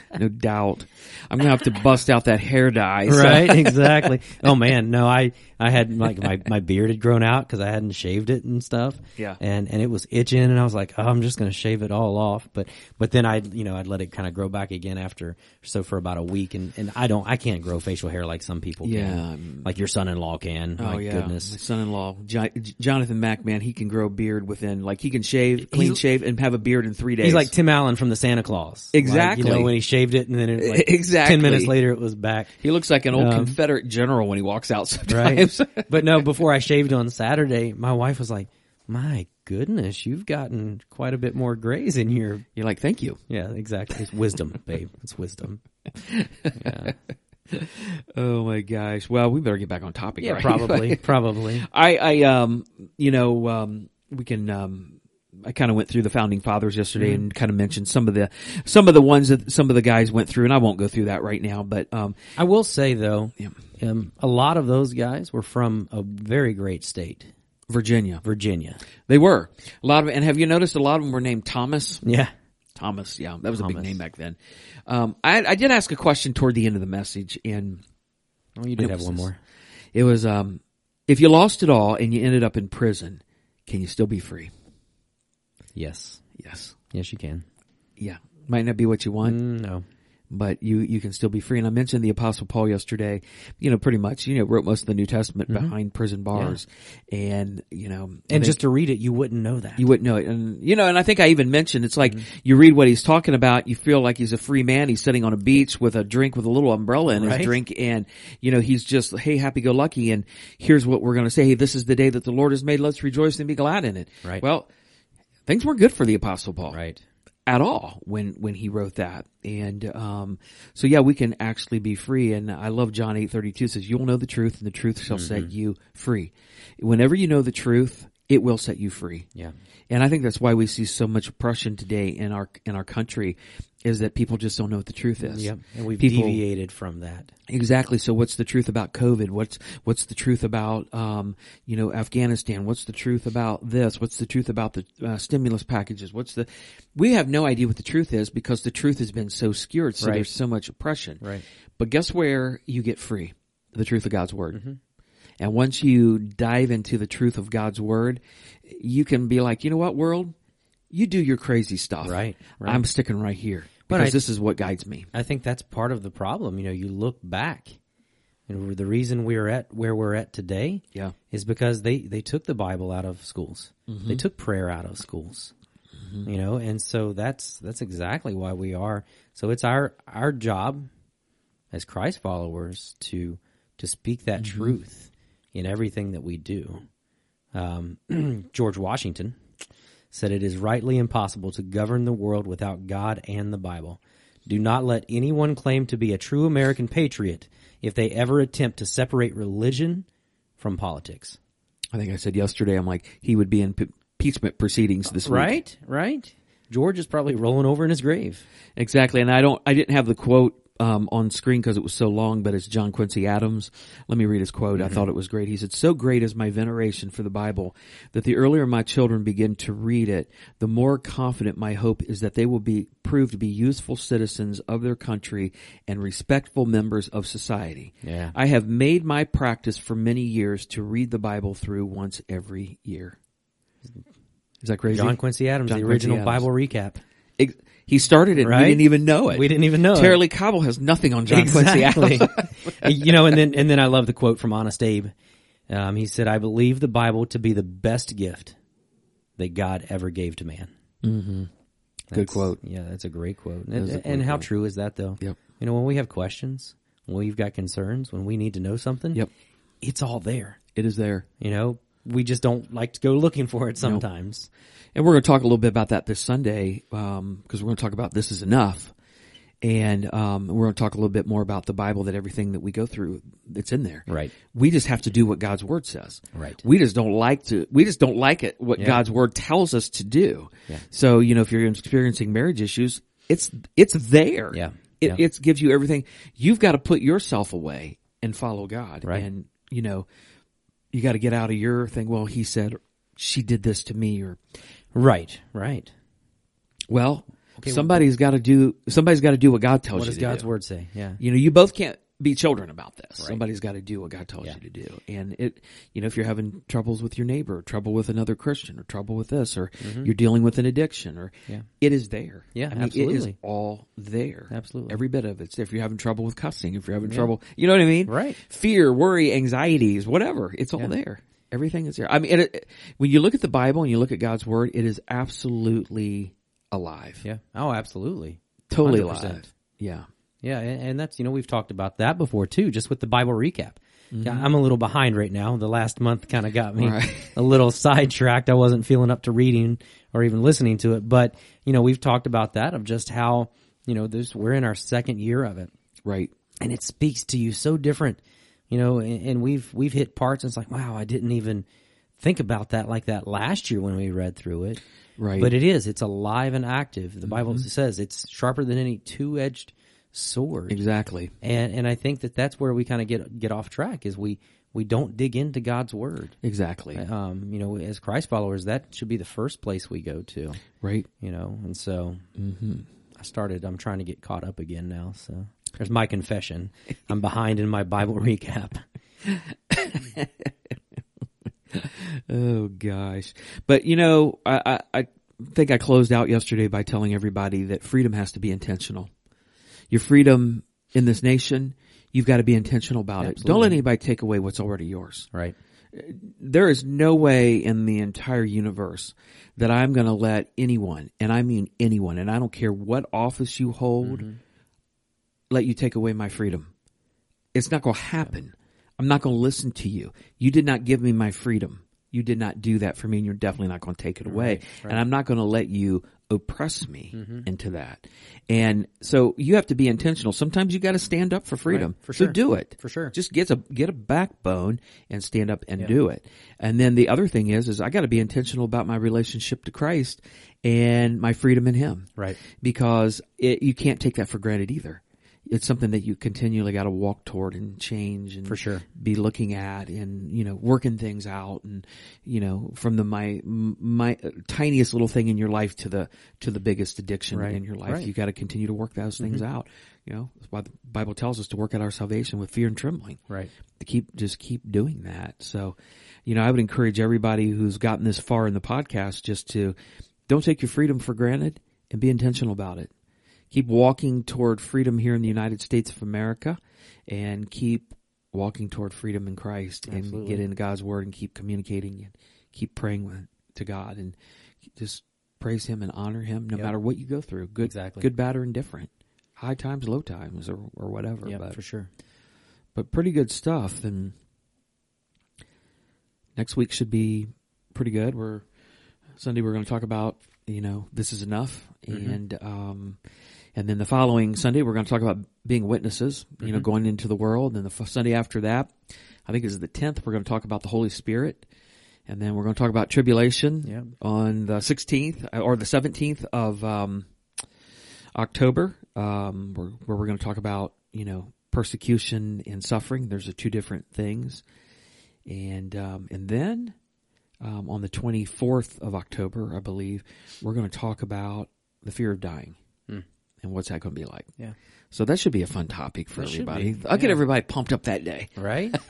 no doubt. I'm gonna have to bust out that hair dye. so- Right, exactly. Oh man, no, I I had like my my beard had grown out because I hadn't shaved it and stuff. Yeah. and and it was itching, and I was like, oh, I'm just gonna shave it all off. But but then I you know I'd let it kind of grow back again after so for about a week, and and I don't I can't grow facial hair like some people. Yeah, can. I'm- like your son-in-law can. Oh my yeah, goodness. my son-in-law Jo- Jonathan Mack, man, he can grow beard within like he can shave, clean He's- shave, and have a beard in three days. He's like Tim Allen from the Santa Clause. Like, Exactly. you know, when he shaved it and then it, like, Exactly. 10 minutes later it was back. he looks like an old Um, Confederate general when he walks out Right. sometimes. but no, before I shaved on Saturday, my wife was like, my goodness, you've gotten quite a bit more grays in here. You're like, thank you. yeah, exactly. It's wisdom, babe. It's wisdom. Yeah, Oh my gosh. Well, we better get back on topic. yeah right? probably, probably. I, I, um, you know, um, we can, um, I kind of went through the founding fathers yesterday Mm-hmm. and kind of mentioned some of the, some of the ones that some of the guys went through, and I won't go through that right now, but, um, I will say though, Yeah. um, a lot of those guys were from a very great state, Virginia. Virginia. They were. A lot of, and have you noticed a lot of them were named Thomas? Yeah. Thomas, yeah, that was a big name back then. Um, I, I did ask a question toward the end of the message, and Oh, you did have one this- more. it was, um, if you lost it all and you ended up in prison, can you still be free? Yes. Yes. Yes, you can. Yeah. Might not be what you want, Mm, no. But you you can still be free. And I mentioned the Apostle Paul yesterday. You know, pretty much, you know, wrote most of the New Testament behind prison bars, and you know, And think- just to read it, you wouldn't know that. you wouldn't know it. And, you know, and I think I even mentioned, it's Mm-hmm. like you read what he's talking about, you feel like he's a free man. He's sitting on a beach with a drink with a little umbrella in Right. his drink. And, you know, he's just, hey, happy go lucky. And here's what we're going to say. Hey, this is the day that the Lord has made. Let's rejoice and be glad in it. Right. Well, things weren't good for the apostle Paul right. At all when when he wrote that. And um, so yeah, we can actually be free. And I love John eight thirty two says, "You will know the truth, and the truth shall set you free." Whenever you know the truth, it will set you free. Yeah. And I think that's why we see so much oppression today in our in our country, is that people just don't know what the truth is. Yep. And we've People- deviated from that. Exactly. So what's the truth about COVID? What's, what's the truth about, um, you know, Afghanistan? What's the truth about this? What's the truth about the uh, stimulus packages? What's the, we have no idea what the truth is because the truth has been so skewed. So Right. there's so much oppression. Right. But guess where you get free? The truth of God's word. Mm-hmm. And once you dive into the truth of God's word, you can be like, you know what, world? You do your crazy stuff. Right, right. I'm sticking right here But because I- this is what guides me. I think that's part of the problem. You know, you look back, and the reason we're at where we're at today, Yeah. is because they they took the Bible out of schools. Mm-hmm. They took prayer out of schools. You know, and so that's that's exactly why we are. So it's our our job as Christ followers to to speak that Mm-hmm. truth in everything that we do. Um, George Washington said it is rightly impossible to govern the world without God and the Bible. Do not let anyone claim to be a true American patriot if they ever attempt to separate religion from politics. I think I said yesterday, I'm like, he would be in impeachment proceedings this week. Right? Right? George is probably rolling over in his grave. Exactly. And I don't, I didn't have the quote, um, on screen because it was so long, but it's John Quincy Adams. Let me read his quote. I thought it was great. He said, so great is my veneration for the Bible that the earlier my children begin to read it, the more confident my hope is that they will be proved to be useful citizens of their country and respectful members of society. Yeah. I have made my practice for many years to read the Bible through once every year. Is that crazy? John Quincy Adams, John the Quincy original Adams. Bible recap. He started it and Right? we didn't even know it. We didn't even know it. Tara-Leigh Cobble has nothing on John Quincy Adams. you know, and then and then I love the quote from Honest Abe. Um, he said, "I believe the Bible to be the best gift that God ever gave to man." Mm-hmm. Good quote. Yeah, that's a great quote. And, a and how quote. true is that, though? Yep. You know, when we have questions, when we've got concerns, when we need to know something, Yep. it's all there. It is there. You know, we just don't like to go looking for it sometimes. And we're going to talk a little bit about that this Sunday, um, because we're going to talk about this is enough. And, um, we're going to talk a little bit more about the Bible that everything that we go through, that's in there. Right. We just have to do what God's word says. Right. We just don't like to, we just don't like it, what Yeah. God's word tells us to do. Yeah. So, you know, if you're experiencing marriage issues, it's, it's there. Yeah. It, Yeah. it gives you everything. You've got to put yourself away and follow God. Right. And, you know, you got to get out of your thing. Well, he said, she did this to me or, Right. Right. well, somebody's got to do, somebody's got to do what God tells What you What does God's do. word say? Yeah. You know, you both can't be children about this. Somebody's got to do what God tells Yeah. you to do. And it, you know, if you're having troubles with your neighbor, or trouble with another Christian, or trouble with this, or mm-hmm. you're dealing with an addiction, or Yeah. it is there. Yeah, I mean, It is absolutely. all there. Absolutely. Every bit of it's there. If you're having trouble with cussing, if you're having trouble, you know what I mean? Right. Fear, worry, anxieties, whatever. It's all Yeah. there. Everything is there. I mean, it, it- when you look at the Bible and you look at God's word, it is absolutely alive. Yeah. Oh, absolutely. Totally 100%. alive. Yeah. Yeah, and, and that's you know we've talked about that before too, just with the Bible recap. Yeah, mm-hmm. I'm a little behind right now. The last month kind of got me Right. a little sidetracked. I wasn't feeling up to reading or even listening to it, but you know we've talked about that of just how you know this we're in our second year of it, Right. and it speaks to you so different, you know. And, and we've we've hit parts. And it's like wow, I didn't even think about that like that last year when we read through it. Right. But it is. It's alive and active. The Bible mm-hmm. says it's sharper than any two edged sword. Exactly. And and I think that that's where we kind of get get off track is we we don't dig into God's word. Exactly. Um, you know, as Christ followers, that should be the first place we go to. Right. You know, and so I started. I'm trying to get caught up again now. So there's my confession. I'm behind in my Bible recap. Oh gosh. But you know, I, I, I think I closed out yesterday by telling everybody that freedom has to be intentional. Your freedom in this nation, you've got to be intentional about it. Don't let anybody take away what's already yours. Right. There is no way in the entire universe that I'm going to let anyone, and I mean anyone, and I don't care what office you hold, mm-hmm. let you take away my freedom. It's not going to happen. I'm not going to listen to you. You did not give me my freedom. You did not do that for me, and you're definitely not going to take it away. And I'm not going to let you oppress me mm-hmm. into that. And so you have to be intentional. Sometimes you got to stand up for freedom. for So sure. do it. For sure. Just get a get a backbone and stand up and do it. And then the other thing is, is I got to be intentional about my relationship to Christ and my freedom in Him Right. because it, you can't take that for granted either. It's something that you continually got to walk toward and change and For sure. be looking at and you know working things out and you know from the my my tiniest little thing in your life to the to the biggest addiction Right. in your life Right. Mm-hmm. you got to continue to work those things out you know that's why the bible tells us to work out our salvation with fear and trembling Right. to keep just keep doing that. So, you know, I would encourage everybody who's gotten this far in the podcast just to don't take your freedom for granted and be intentional about it. Keep walking toward freedom here in the United States of America and keep walking toward freedom in Christ and get into God's word and keep communicating and keep praying to God and just praise him and honor him no Yep. matter what you go through. Good, Exactly. good, bad, or indifferent. High times, low times, or, or whatever. Yeah, for sure. but pretty good stuff. And next week should be pretty good. We're Sunday. We're going to talk about you know this is enough, and um, and then the following Sunday we're going to talk about being witnesses. You know, going into the world. And then the f- Sunday after that, I think is the tenth. We're going to talk about the Holy Spirit. And then we're going to talk about tribulation Yeah. on the 16th uh, or the 17th of um, October, um, where, where we're going to talk about, you know, persecution and suffering. There's a two different things. And, um, and then, um, on the 24th of October, I believe, we're going to talk about the fear of dying. Hmm. And what's that going to be like? Yeah. So that should be a fun topic for should everybody. I'll get everybody pumped up that day. Right.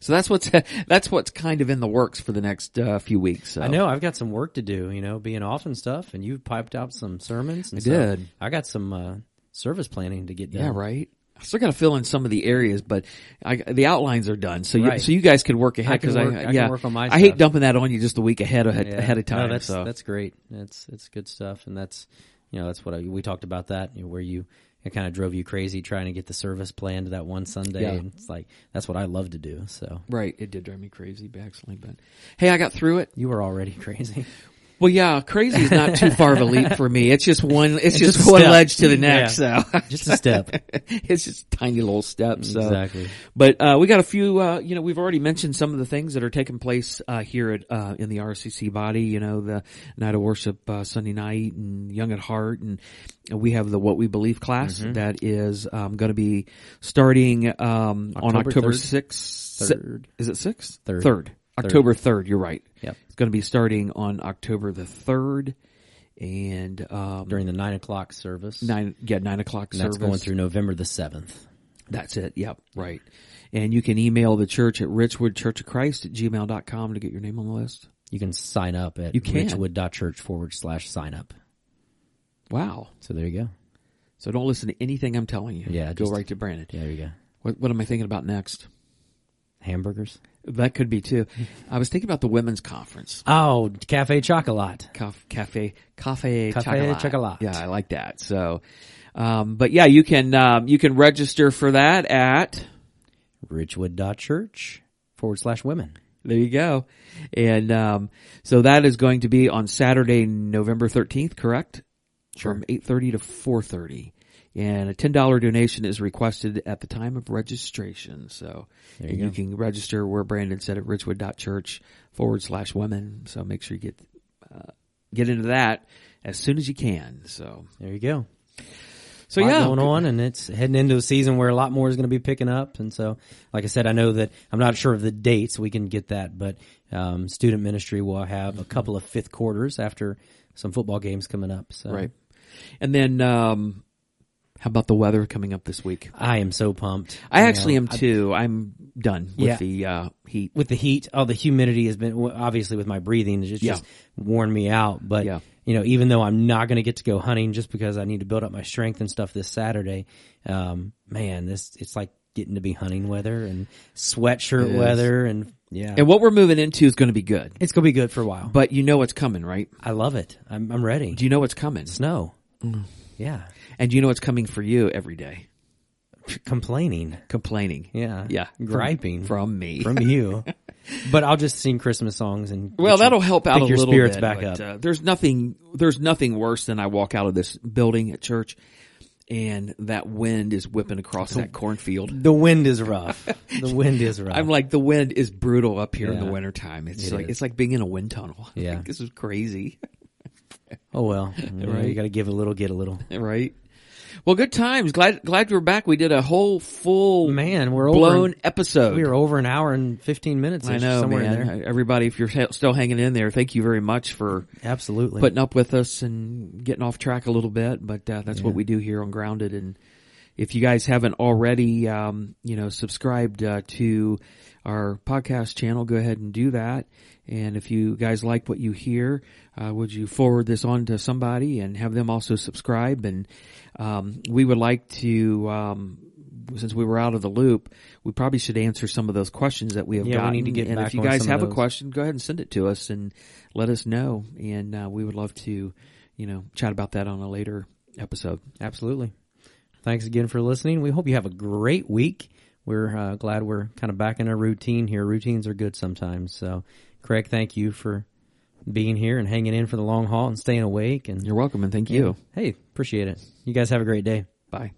So that's what's, that's what's kind of in the works for the next, uh, few weeks. So. I know I've got some work to do, you know, being off and stuff, and you've piped out some sermons. And I so did. I got some uh, service planning to get done. Yeah, right. I still got to fill in some of the areas, but I, the outlines are done. So you, Right. so you guys can work ahead because I, I can yeah, work on my I hate dumping that on you just a week ahead of Yeah. ahead of time. No, that's so that's great. That's it's good stuff, and that's you know that's what I, we talked about that you know, where you it kind of drove you crazy trying to get the service planned that one Sunday, Yeah. and it's like that's what I love to do. So right. It did drive me crazy, actually, but hey, I got through it. you were already crazy. Well, yeah, crazy is not too far of a leap for me. It's just one. It's, just, just one step. ledge to the next. So Just a step. it's just tiny little steps. So. Exactly. But uh, we got a few. Uh, you know, we've already mentioned some of the things that are taking place uh, here at uh, in the RCC body. You know, the night of worship uh, Sunday night and Young at Heart, and we have the What We Believe class that is um, going to be starting um, on October October 3rd? sixth. Third. Is it sixth? Third. Third. October third. You're right. Yep. It's going to be starting on October the third, and um, During the nine o'clock service, nine. Yeah, nine o'clock and that's going through November the seventh. That's it. Yep. Right. And you can email the church at Richwood Church of Christ at gmail.com to get your name on the list. You can sign up at You can. richwood.church forward slash sign up. Wow. So there you go. So don't listen to anything I'm telling you. Yeah, Go just- right to Brandon. Yeah, there you go. What, what am I thinking about next? Hamburgers. That could be too. I was thinking about the women's conference. Oh, Cafe Chocolat. Caf- Cafe, cafe, Cafe chocolat. chocolat. Yeah, I like that. So, um, but yeah, you can, um, you can register for that at, Richwood.church forward slash women. There you go. And um, so that is going to be on Saturday, November 13th, correct? Sure. From 8:30 to 4:30. And a $10 donation is requested at the time of registration. So you you can register where Brandon said at richwood.church forward slash women. So make sure you get, uh, get into that as soon as you can. So, There you go. so lot yeah. going on, and it's heading into a season where a lot more is going to be picking up. And so, like I said, I know that I'm not sure of the dates. We can get that, but um, student ministry will have a couple of fifth quarters after some football games coming up. So Right. And then, um, How about the weather coming up this week? I am so pumped. I actually know, am too. I'm done with Yeah. the uh, heat. with the heat. Oh, the humidity has been obviously with my breathing. It's just, Yeah. just worn me out. But Yeah. you know, even though I'm not going to get to go hunting just because I need to build up my strength and stuff this Saturday, um, man, this it's like getting to be hunting weather and sweatshirt weather, and yeah, And what we're moving into is going to be good. it's gonna be good for a while. But you know what's coming, right? I love it. I'm I'm ready. Do you know what's coming? Snow. Mm. Yeah, And you know what's coming for you every day? complaining. Complaining. Yeah, Yeah. Griping From me. from you. but I'll just sing Christmas songs and Well, that'll help out a your little spirits bit, back but, up. Uh, there's nothing. There's nothing worse than I walk out of this building at church, and that wind is whipping across that cornfield. The wind is rough. The wind is rough. I'm like, the wind is brutal up here in the Yeah. wintertime. It's It like is. it's like being in a wind tunnel. Yeah. Like, this is crazy, oh well, Right. you got to give a little, get a little. right? Well, good times. Glad glad we're back. We did a whole full Man, we're over. blown episode. We were over an hour and fifteen minutes. I know, somewhere man. in there. Everybody, if you're still hanging in there, thank you very much for Absolutely. putting up with us and getting off track a little bit. But uh, that's what we do here on Grounded. And if you guys haven't already, um, you know, subscribed uh, to our podcast channel, go ahead and do that. And if you guys like what you hear, uh, would you forward this on to somebody and have them also subscribe? And um, we would like to. Um, since we were out of the loop, we probably should answer some of those questions that we have Yeah, we need to get and if you guys have a question, go ahead and send it to us and let us know. And uh, we would love to, you know, chat about that on a later episode. Absolutely. Thanks again for listening. We hope you have a great week. We're uh, glad we're kind of back in our routine here. Routines are good sometimes. So, Craig, thank you for being here and hanging in for the long haul and staying awake. And You're welcome and thank you. hey, appreciate it. You guys have a great day. Bye.